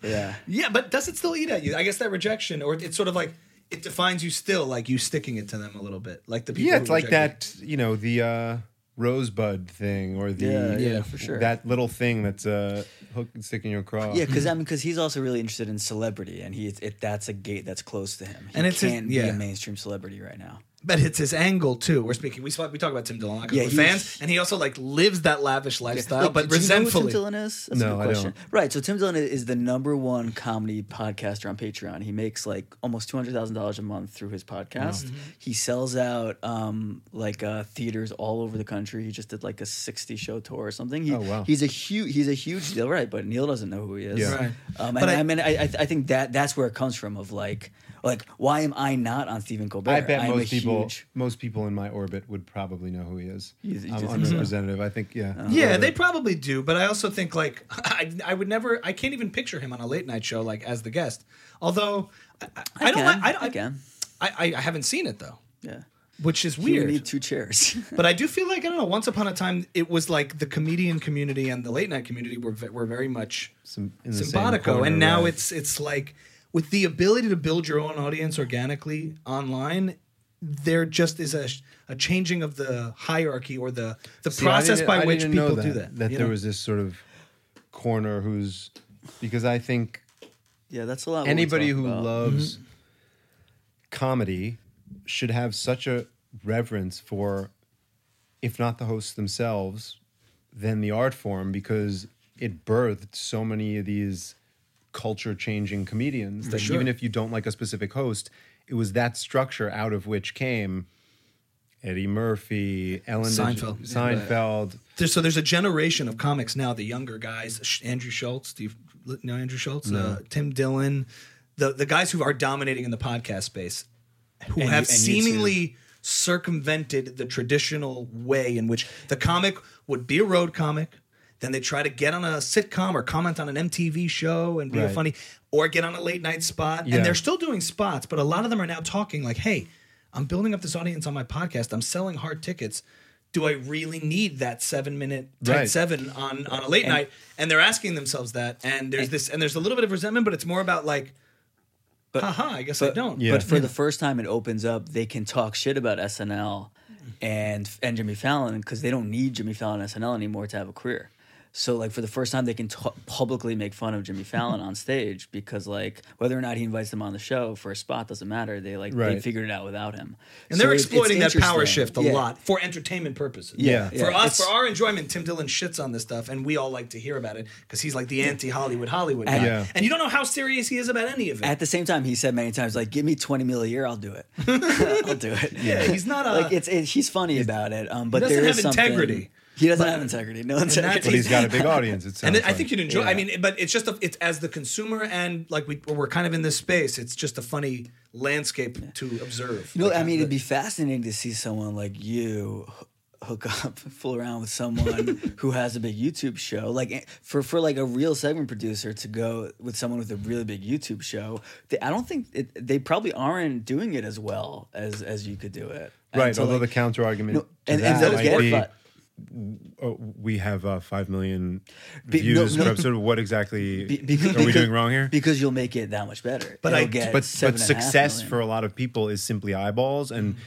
Yeah, yeah, but does it still eat at you? I guess that rejection, or it's sort of like it defines you still, like you sticking it to them a little bit, like the people. yeah, who it's like that. You know the uh, rosebud thing or the Yeah, yeah, for sure. that little thing that's uh, hook and stick in your craw. yeah, because I mean, because he's also really interested in celebrity, and he it, that's a gate that's close to him. He And it's his- can't be yeah. a mainstream celebrity right now. But it's his angle too. We're speaking. We we talk about Tim Dillon because Yeah, we're fans, and he also like lives that lavish lifestyle, Like, but do you know who. Tim Dillon is? That's a No, good I question. don't. Right. So Tim Dillon is the number one comedy podcaster on Patreon. He makes like almost two hundred thousand dollars a month through his podcast. Mm-hmm. He sells out um, like uh, theaters all over the country. He just did like a sixty show tour or something. He, Oh, wow. He's a huge. He's a huge deal, right? But Neil doesn't know who he is. Yeah. Right. Um, But and I- I, mean, I, I I think that that's where it comes from. Of like, like why am I not on Stephen Colbert? I bet I'm most people, huge- most people in my orbit would probably know who he is. You- you I'm do think so? unrepresentative. I think, yeah, uh, Yeah, they probably do, but I also think like I, I would never. I can't even picture him on a late night show like as the guest. Although I, I, I, don't. can, like- I, I, I, can. I, I, I haven't seen it though, Yeah. which is You would weird. need two chairs. But I do feel like I don't know. Once upon a time, it was like the comedian community and the late night community were ve- were very much Some, in the same simpatico, corner, and now right. it's it's like with the ability to build your own audience organically online. There just is a, a changing of the hierarchy or the the See, process by I which didn't know people do that. That there know? was this sort of corner who's because I think yeah, that's a lot. anybody who about. loves mm-hmm. comedy should have such a reverence for, if not the hosts themselves, then the art form because it birthed so many of these culture changing comedians that sure. even if you don't like a specific host, it was that structure out of which came Eddie Murphy, Ellen Seinfeld. DeGeneres- Seinfeld. There's, so there's a generation of comics now, the younger guys, Andrew Schulz, do you know Andrew Schulz? Uh, Tim Dillon, the, the guys who are dominating in the podcast space, who And have you- and seemingly circumvented the traditional way in which the comic would be a road comic. Then they try to get on a sitcom or comment on an MTV show and be Right. funny, or get on a late night spot. Yeah. And they're still doing spots, but a lot of them are now talking like, "Hey, I'm building up this audience on my podcast. I'm selling hard tickets. Do I really need that seven minute tight Right. seven on on a late night?" And they're asking themselves that. And there's this, and there's a little bit of resentment, but it's more about like, But- haha, I guess I but- don't. Yeah. But for the first time, it opens up. They can talk shit about SNL and and Jimmy Fallon because they don't need Jimmy Fallon SNL anymore to have a career. So like for the first time, they can t- publicly make fun of Jimmy Fallon on stage because like whether or not he invites them on the show for a spot doesn't matter. They like they figured it out without him. And So they're it's- it's exploiting that power shift a Yeah. lot for entertainment purposes. Yeah. For Yeah. us, It's- for our enjoyment, Tim Dillon shits on this stuff, and we all like to hear about it because he's like the anti-Hollywood Hollywood guy. Yeah. And you don't know how serious he is about any of it. At the same time, he said many times, like, "Give me twenty mil a year, I'll do it. I'll do it." yeah, he's not a. like it's it, he's funny about it. Um, but doesn't there have is something- integrity. He doesn't have integrity. No integrity. But he's got a big audience. It and sounds I think you'd enjoy. I mean, but it's just a, it's as the consumer and like we we're kind of in this space. It's just a funny landscape to observe. You know, Like, I mean, the- it'd be fascinating to see someone like you, hook up, fool around with someone who has a big YouTube show. Like eh, for for like a real segment producer to go with someone with a really big YouTube show, they, I don't think it, they probably aren't doing it as well as as you could do it. Right. so, although like, the counter argument no, to and, and that those might get be, but- oh, we have uh, five million Be- views no, per no. episode. What exactly be- because, are we doing wrong here? Because you'll make it that much better. But It'll I- get but but and a success for a lot of people is simply eyeballs, and mm-hmm.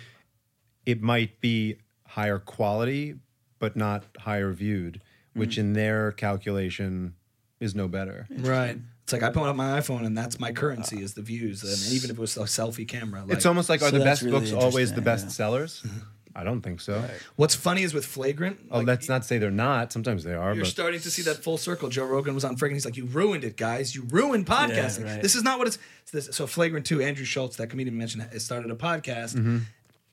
it might be higher quality, but not higher viewed, which mm. in their calculation is no better. Right. It's like I put up my iPhone and that's my currency is the views. And even if it was a selfie camera. Like, it's almost like So are the best really books always the best yeah. sellers? Mm-hmm. I don't think so. what's funny is with Flagrant. Oh, like, let's not say they're not. Sometimes they are, You're but starting to see that full circle. Joe Rogan was on Flagrant. He's like, "You ruined it, guys. You ruined podcasting. right. This is not what it's." So, this, so Flagrant Two, Andrew Schulz, that comedian mentioned, has started a podcast, Mm-hmm.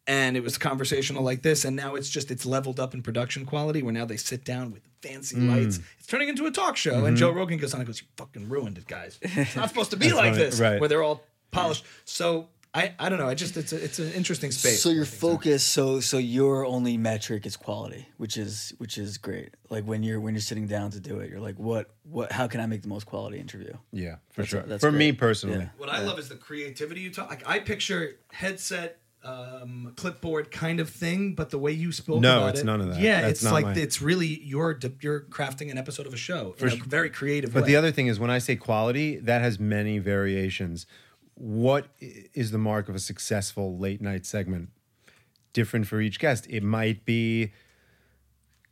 and it was conversational like this. And now it's just it's leveled up in production quality. Where now they sit down with fancy Mm. lights. It's turning into a talk show. Mm-hmm. And Joe Rogan goes on and goes, "You fucking ruined it, guys. It's not supposed to be like funny, this. right. Where they're all polished." So. I, I don't know. I just it's a, it's an interesting space. So your focus, so so your only metric is quality, which is which is great. Like when you're when you're sitting down to do it, you're like, what what? How can I make the most quality interview? yeah, for That's- sure. that's For me personally, Yeah. What I love is the creativity you talk. Like I picture headset, um, clipboard kind of thing, but the way you spoke No, about it's it, none of that. Yeah, That's it's not like my- it's really you're you're crafting an episode of a show in a very creative But way. the other thing is when I say quality, that has many variations. What is the mark of a successful late night segment? Different for each guest. It might be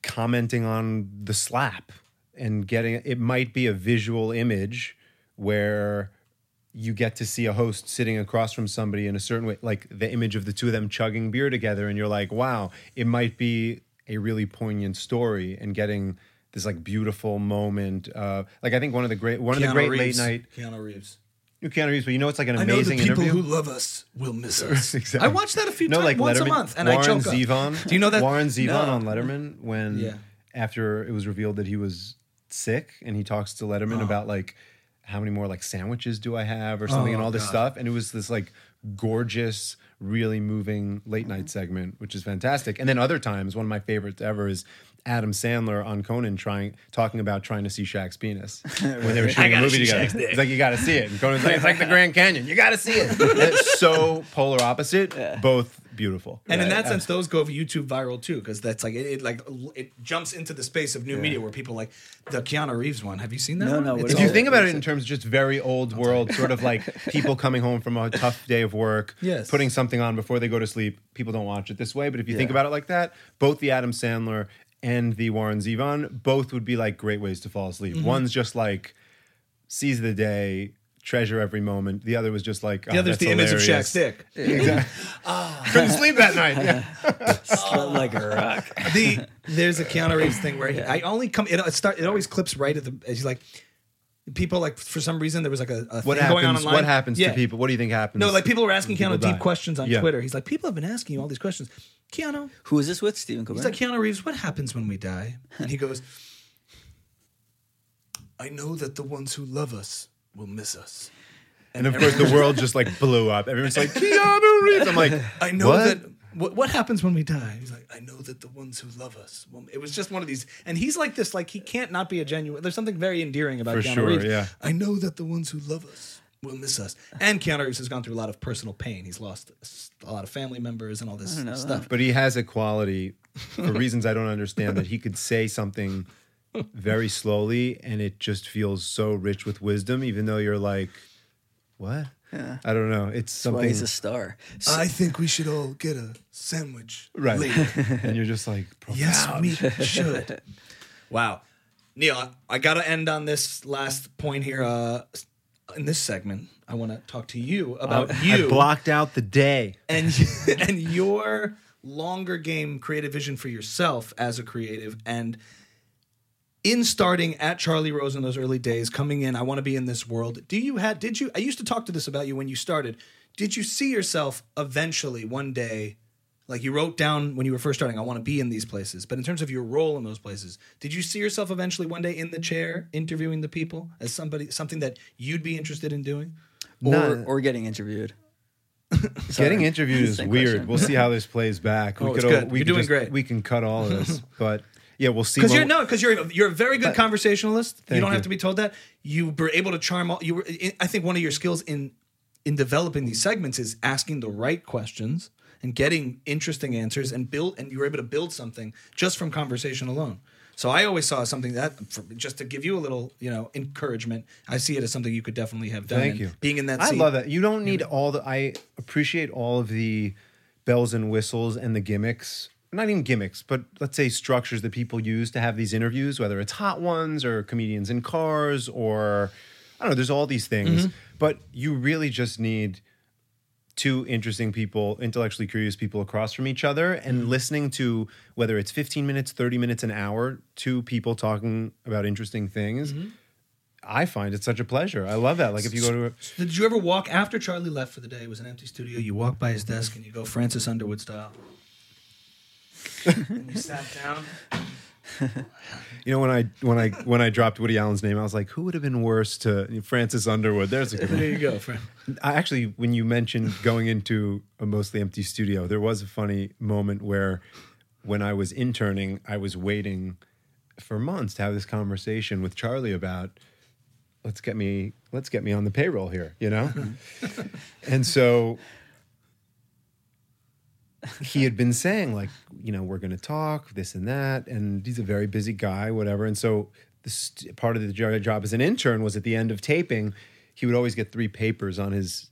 commenting on the slap and getting it might be a visual image where you get to see a host sitting across from somebody in a certain way like the image of the two of them chugging beer together and you're like wow it might be a really poignant story and getting this like beautiful moment uh like i think one of the great one of the great Reeves, late night Keanu Reeves. You can't Reeves, but you know it's like an I know the amazing people interview who love us will miss us. Exactly. I watch that a few no, times, like once Letterman, a month, and Warren I choke up. Zevon. Do you know that? Warren Zevon No. on Letterman when Yeah. after it was revealed that he was sick and he talks to Letterman oh. about like how many more like sandwiches do I have or oh, something and Oh, all this God. stuff and it was this like gorgeous really moving late night mm-hmm. segment which is fantastic and then other times one of my favorites ever is Adam Sandler on Conan trying talking about trying to see Shaq's penis when they were shooting a movie together. Shaq's. It's like you got to see it. And Conan's like it's like the Grand Canyon. You got to see it. It's so polar opposite, both beautiful. And in that sense, those go YouTube viral too, because that's like it, it Like it jumps into the space of new media where people like the Keanu Reeves one. Have you seen that? No, one? no, what It's is if you think about it in terms of just very old world, sort of like people coming home from a tough day of work, Yes. putting something on before they go to sleep, people don't watch it this way. But if you think about it like that, both the Adam Sandler and the Warren Zevon, both would be like great ways to fall asleep. Mm-hmm. One's just like seize the day, treasure every moment. The other was just like the other's the image of Shaq's dick. Couldn't sleep that night. Yeah. Slept like a rock. the there's a Keanu Reeves thing where he, I only come it, it start it always clips right at the as he's like people like for some reason there was like a, a What thing going on happens? online. What happens Yeah. to people? What do you think happens? No, like people were asking when Keanu deep die? questions on Yeah. Twitter. He's like, people have been asking you all these questions. Keanu, Who is this with? Stephen Colbert. he's like Keanu Reeves. What happens when we die? And he goes, I know that the ones who love us will miss us. And of course, the world just like blew up. Everyone's like Keanu Reeves. I'm like, I know what? that. What, what happens when we die? He's like, I know that the ones who love us. Well, it was just one of these, and he's like this, like he can't not be a genuine. There's something very endearing about For Keanu sure, Reeves. yeah. I know that the ones who love us will miss us. And Keanu Reeves has gone through a lot of personal pain. He's lost a lot of family members and all this know stuff. But he has a quality, for reasons I don't understand, that he could say something very slowly and it just feels so rich with wisdom, even though you're like, what? I don't know. It's That's why something. he's a star. So, I think we should all get a sandwich right. later. and you're just like, yes, we should. Wow. Neil, I, I got to end on this last point here. Uh, in this segment, I want to talk to you about I you blocked out the day. and and your longer game creative vision for yourself as a creative and in starting at Charlie Rose in those early days, coming in, I want to be in this world. Do you had did you I used to talk to this about you when you started. Did you see yourself eventually one day like you wrote down when you were first starting, I want to be in these places. But in terms of your role in those places, did you see yourself eventually one day in the chair interviewing the people as somebody something that you'd be interested in doing? or Nah. or getting interviewed. Getting interviewed is weird. question. We'll see how this plays back. Oh, we it's could, good. We You're could doing just- great. We can cut all of this, but yeah, we'll see. Because you're no, because you're you're a very good conversationalist. You don't have to be told that. You were able to charm all. You were. I think one of your skills in in developing these segments is asking the right questions and getting interesting answers and build. And you were able to build something just from conversation alone. So I always saw something that, for, just to give you a little, you know, encouragement. I see it as something you could definitely have done. Thank you. Being in that, I seat. love that. You don't need all the. I appreciate all of the bells and whistles and the gimmicks. Not even gimmicks, but let's say structures that people use to have these interviews, whether it's hot ones or comedians in cars or I don't know. There's all these things, Mm-hmm. but you really just need two interesting people, intellectually curious people across from each other, and Mm-hmm. listening to whether it's 15 minutes, 30 minutes, an hour, two people talking about interesting things. Mm-hmm. I find it such a pleasure. I love that. Like if you go to a, Did you ever walk after Charlie left for the day? It was an empty studio. You walk by his desk and you go Francis Underwood style. And you sat down. You know, when I when I when I dropped Woody Allen's name, I was like, who would have been worse to Francis Underwood? There's a good There one. you go, friend. I actually, when you mentioned going into a mostly empty studio, there was a funny moment where, when I was interning, I was waiting for months to have this conversation with Charlie about, let's get me let's get me on the payroll here, you know, and so he had been saying like you know we're going to talk this and that and he's a very busy guy whatever. And so this part of the job as an intern was at the end of taping he would always get three papers on his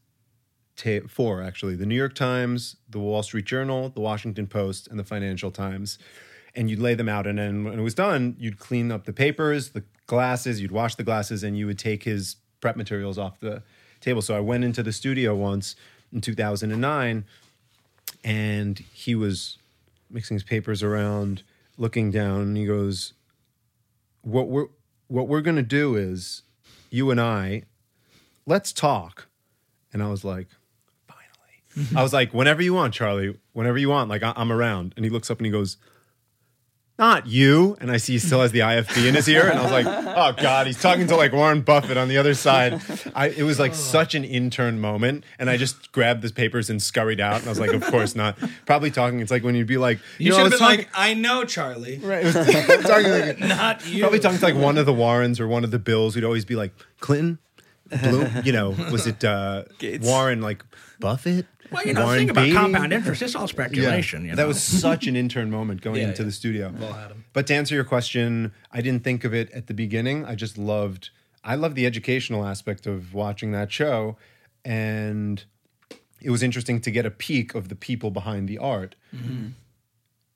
ta- four actually the new york times the wall street journal the washington post and the financial times. And you'd lay them out and then when it was done you'd clean up the papers the glasses you'd wash the glasses and you would take his prep materials off the table. So i went into the studio once in 2009 and he was mixing his papers around, looking down, and he goes, "What we're what we're gonna do is, you and I, let's talk." And I was like, "Finally!" I was like, "Whenever you want, Charlie. Whenever you want. Like I- I'm around." And he looks up and he goes. Not you, and I see he still has the IFB in his ear, and I was like, "Oh God, he's talking to like Warren Buffett on the other side." I, it was like such an intern moment, and I just grabbed the papers and scurried out, and I was like, "Of course not." Probably talking. It's like when you'd be like, You, know, should have been talking- like, I know, Charlie. Right. It was talking like, Not you. probably talking to like one of the Warrens or one of the Bills who'd always be like Clinton, Bloom. You know, was it uh, Warren like Buffett? Well, you know, Warren think about Beatty? compound interest. It's all Yeah, speculation. You know? that was such an intern moment going Yeah, into yeah. the studio. We've all had 'em. But to answer your question, I didn't think of it at the beginning. I just loved, I loved the educational aspect of watching that show, and it was interesting to get a peek of the people behind the art. Mm-hmm.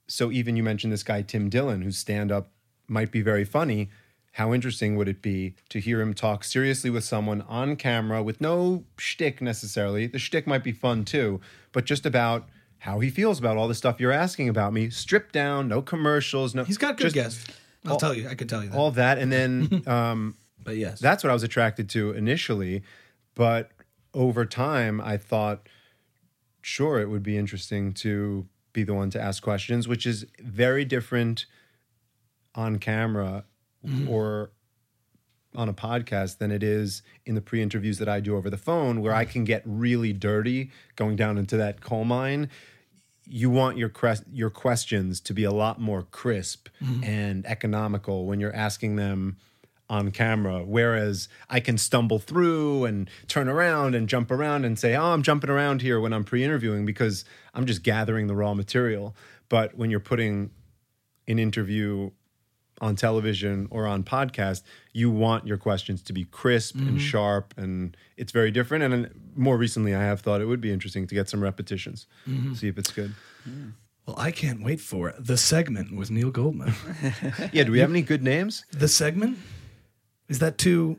So even you mentioned this guy Tim Dillon, whose stand up might be very funny. How interesting would it be to hear him talk seriously with someone on camera with no shtick necessarily? The shtick might be fun too, but just about how he feels about all the stuff you're asking about me, stripped down, no commercials, no. He's got good just guests. I'll tell you. I could tell you that. All that, and then um, but yes. that's what I was attracted to initially, but over time I thought, sure, it would be interesting to be the one to ask questions, which is very different on camera Mm-hmm. or on a podcast than it is in the pre-interviews that I do over the phone, where I can get really dirty going down into that coal mine. You want your cres- your questions to be a lot more crisp mm-hmm. and economical when you're asking them on camera. Whereas I can stumble through and turn around and jump around and say, "Oh, I'm jumping around here" when I'm pre-interviewing because I'm just gathering the raw material. But when you're putting an interview on television or on podcast, you want your questions to be crisp and mm-hmm. sharp, and it's very different. And more recently, I have thought it would be interesting to get some repetitions, mm-hmm. see if it's good. well, I can't wait for it. The segment with Neil Goldman. Yeah, do we have any good names? the segment? Is that too.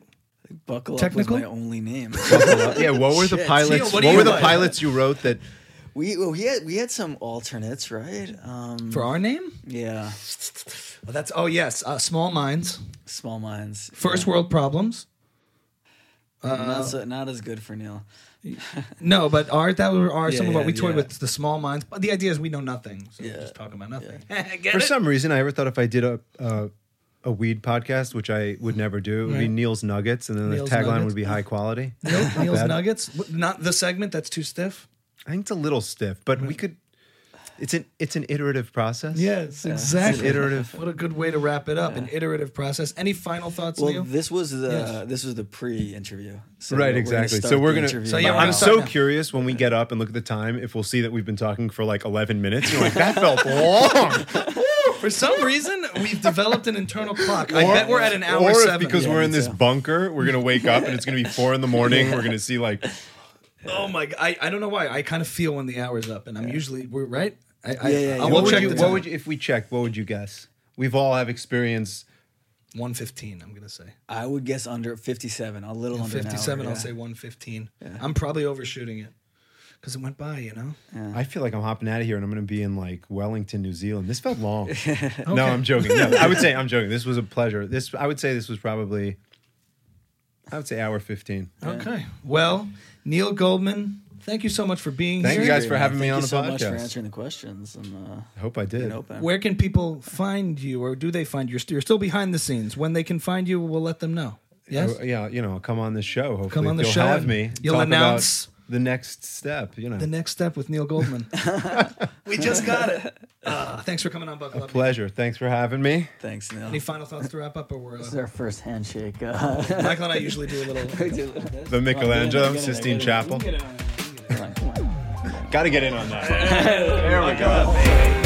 Buckle Technical? up was my only name. yeah, what were the pilots? Neil, what what were the like? pilots you wrote that? We well, we had we had some alternates, right? Um, For our name? yeah, Oh, that's oh yes, uh, small minds, small minds. first yeah. world problems. not so, not as good for Neil. No, but art that were are some Yeah, of what we toyed yeah. with the small minds. But the idea is we know nothing, so Yeah. we're just talking about nothing. Get For it? some reason, I ever thought if I did a a, a weed podcast, which I would never do, it would be Right. Neil's Nuggets, and then Neil's the tagline Nuggets. would be high quality. Neil- Neil's Bad. Nuggets, W- not the segment. That's too stiff. I think it's a little stiff, but we could. It's an it's an iterative process. Yes, exactly. iterative. What a good way to wrap it up. An iterative process. Any final thoughts, Well, Neil? this was the Yes. this was the pre-interview. So Right, exactly. So we're gonna. So, yeah, we're I'm start so now. curious when we get up and look at the time if we'll see that we've been talking for like 11 minutes. You're like that felt long. For some reason, we've developed an internal clock. I Or- bet we're at an hour Or if seven. because Yeah, we're me in this too. bunker, we're gonna wake up and it's gonna be four in the morning. We're gonna see like oh my! god, I, I don't know why. I kind of feel when the hour's up, and I'm usually we're right. I, I, Yeah, yeah, yeah. I what will would you what would you if we checked? What would you guess? We've all have experience. One fifteen. I'm gonna say. I would guess under 57, a little under an hour, 57. I'll say 115. I'm probably overshooting it because it went by. You know. I feel like I'm hopping out of here and I'm gonna be in like Wellington, New Zealand. This felt long. No, I'm joking. No, I would say I'm joking. This was a pleasure. This I would say this was probably I would say hour 15. Okay. Well, Neil Goldman, thank you so much for being here. Thank here. you guys for man. having me Thank on you the so much for podcast. answering the questions and uh, I hope I did. being open. Where can people find you, or do they find you? You're st- You're still behind the scenes. When they can find you, we'll let them know. Yes. Uh, yeah, you know, come on the show. Hopefully, Come on the you'll show Have and me. you'll talk about announce- the next step. You know, The next step with Neil Goldman. we just got it. Uh, thanks for coming on, Buckle Up. pleasure. Thanks for having me. Thanks, Neil. Any final thoughts to wrap up, or we're This is uh, our first handshake. Uh, Michael and I usually do a little. The Michelangelo, Sistine Chapel. Come on, come on. Got to get in on that. there we go.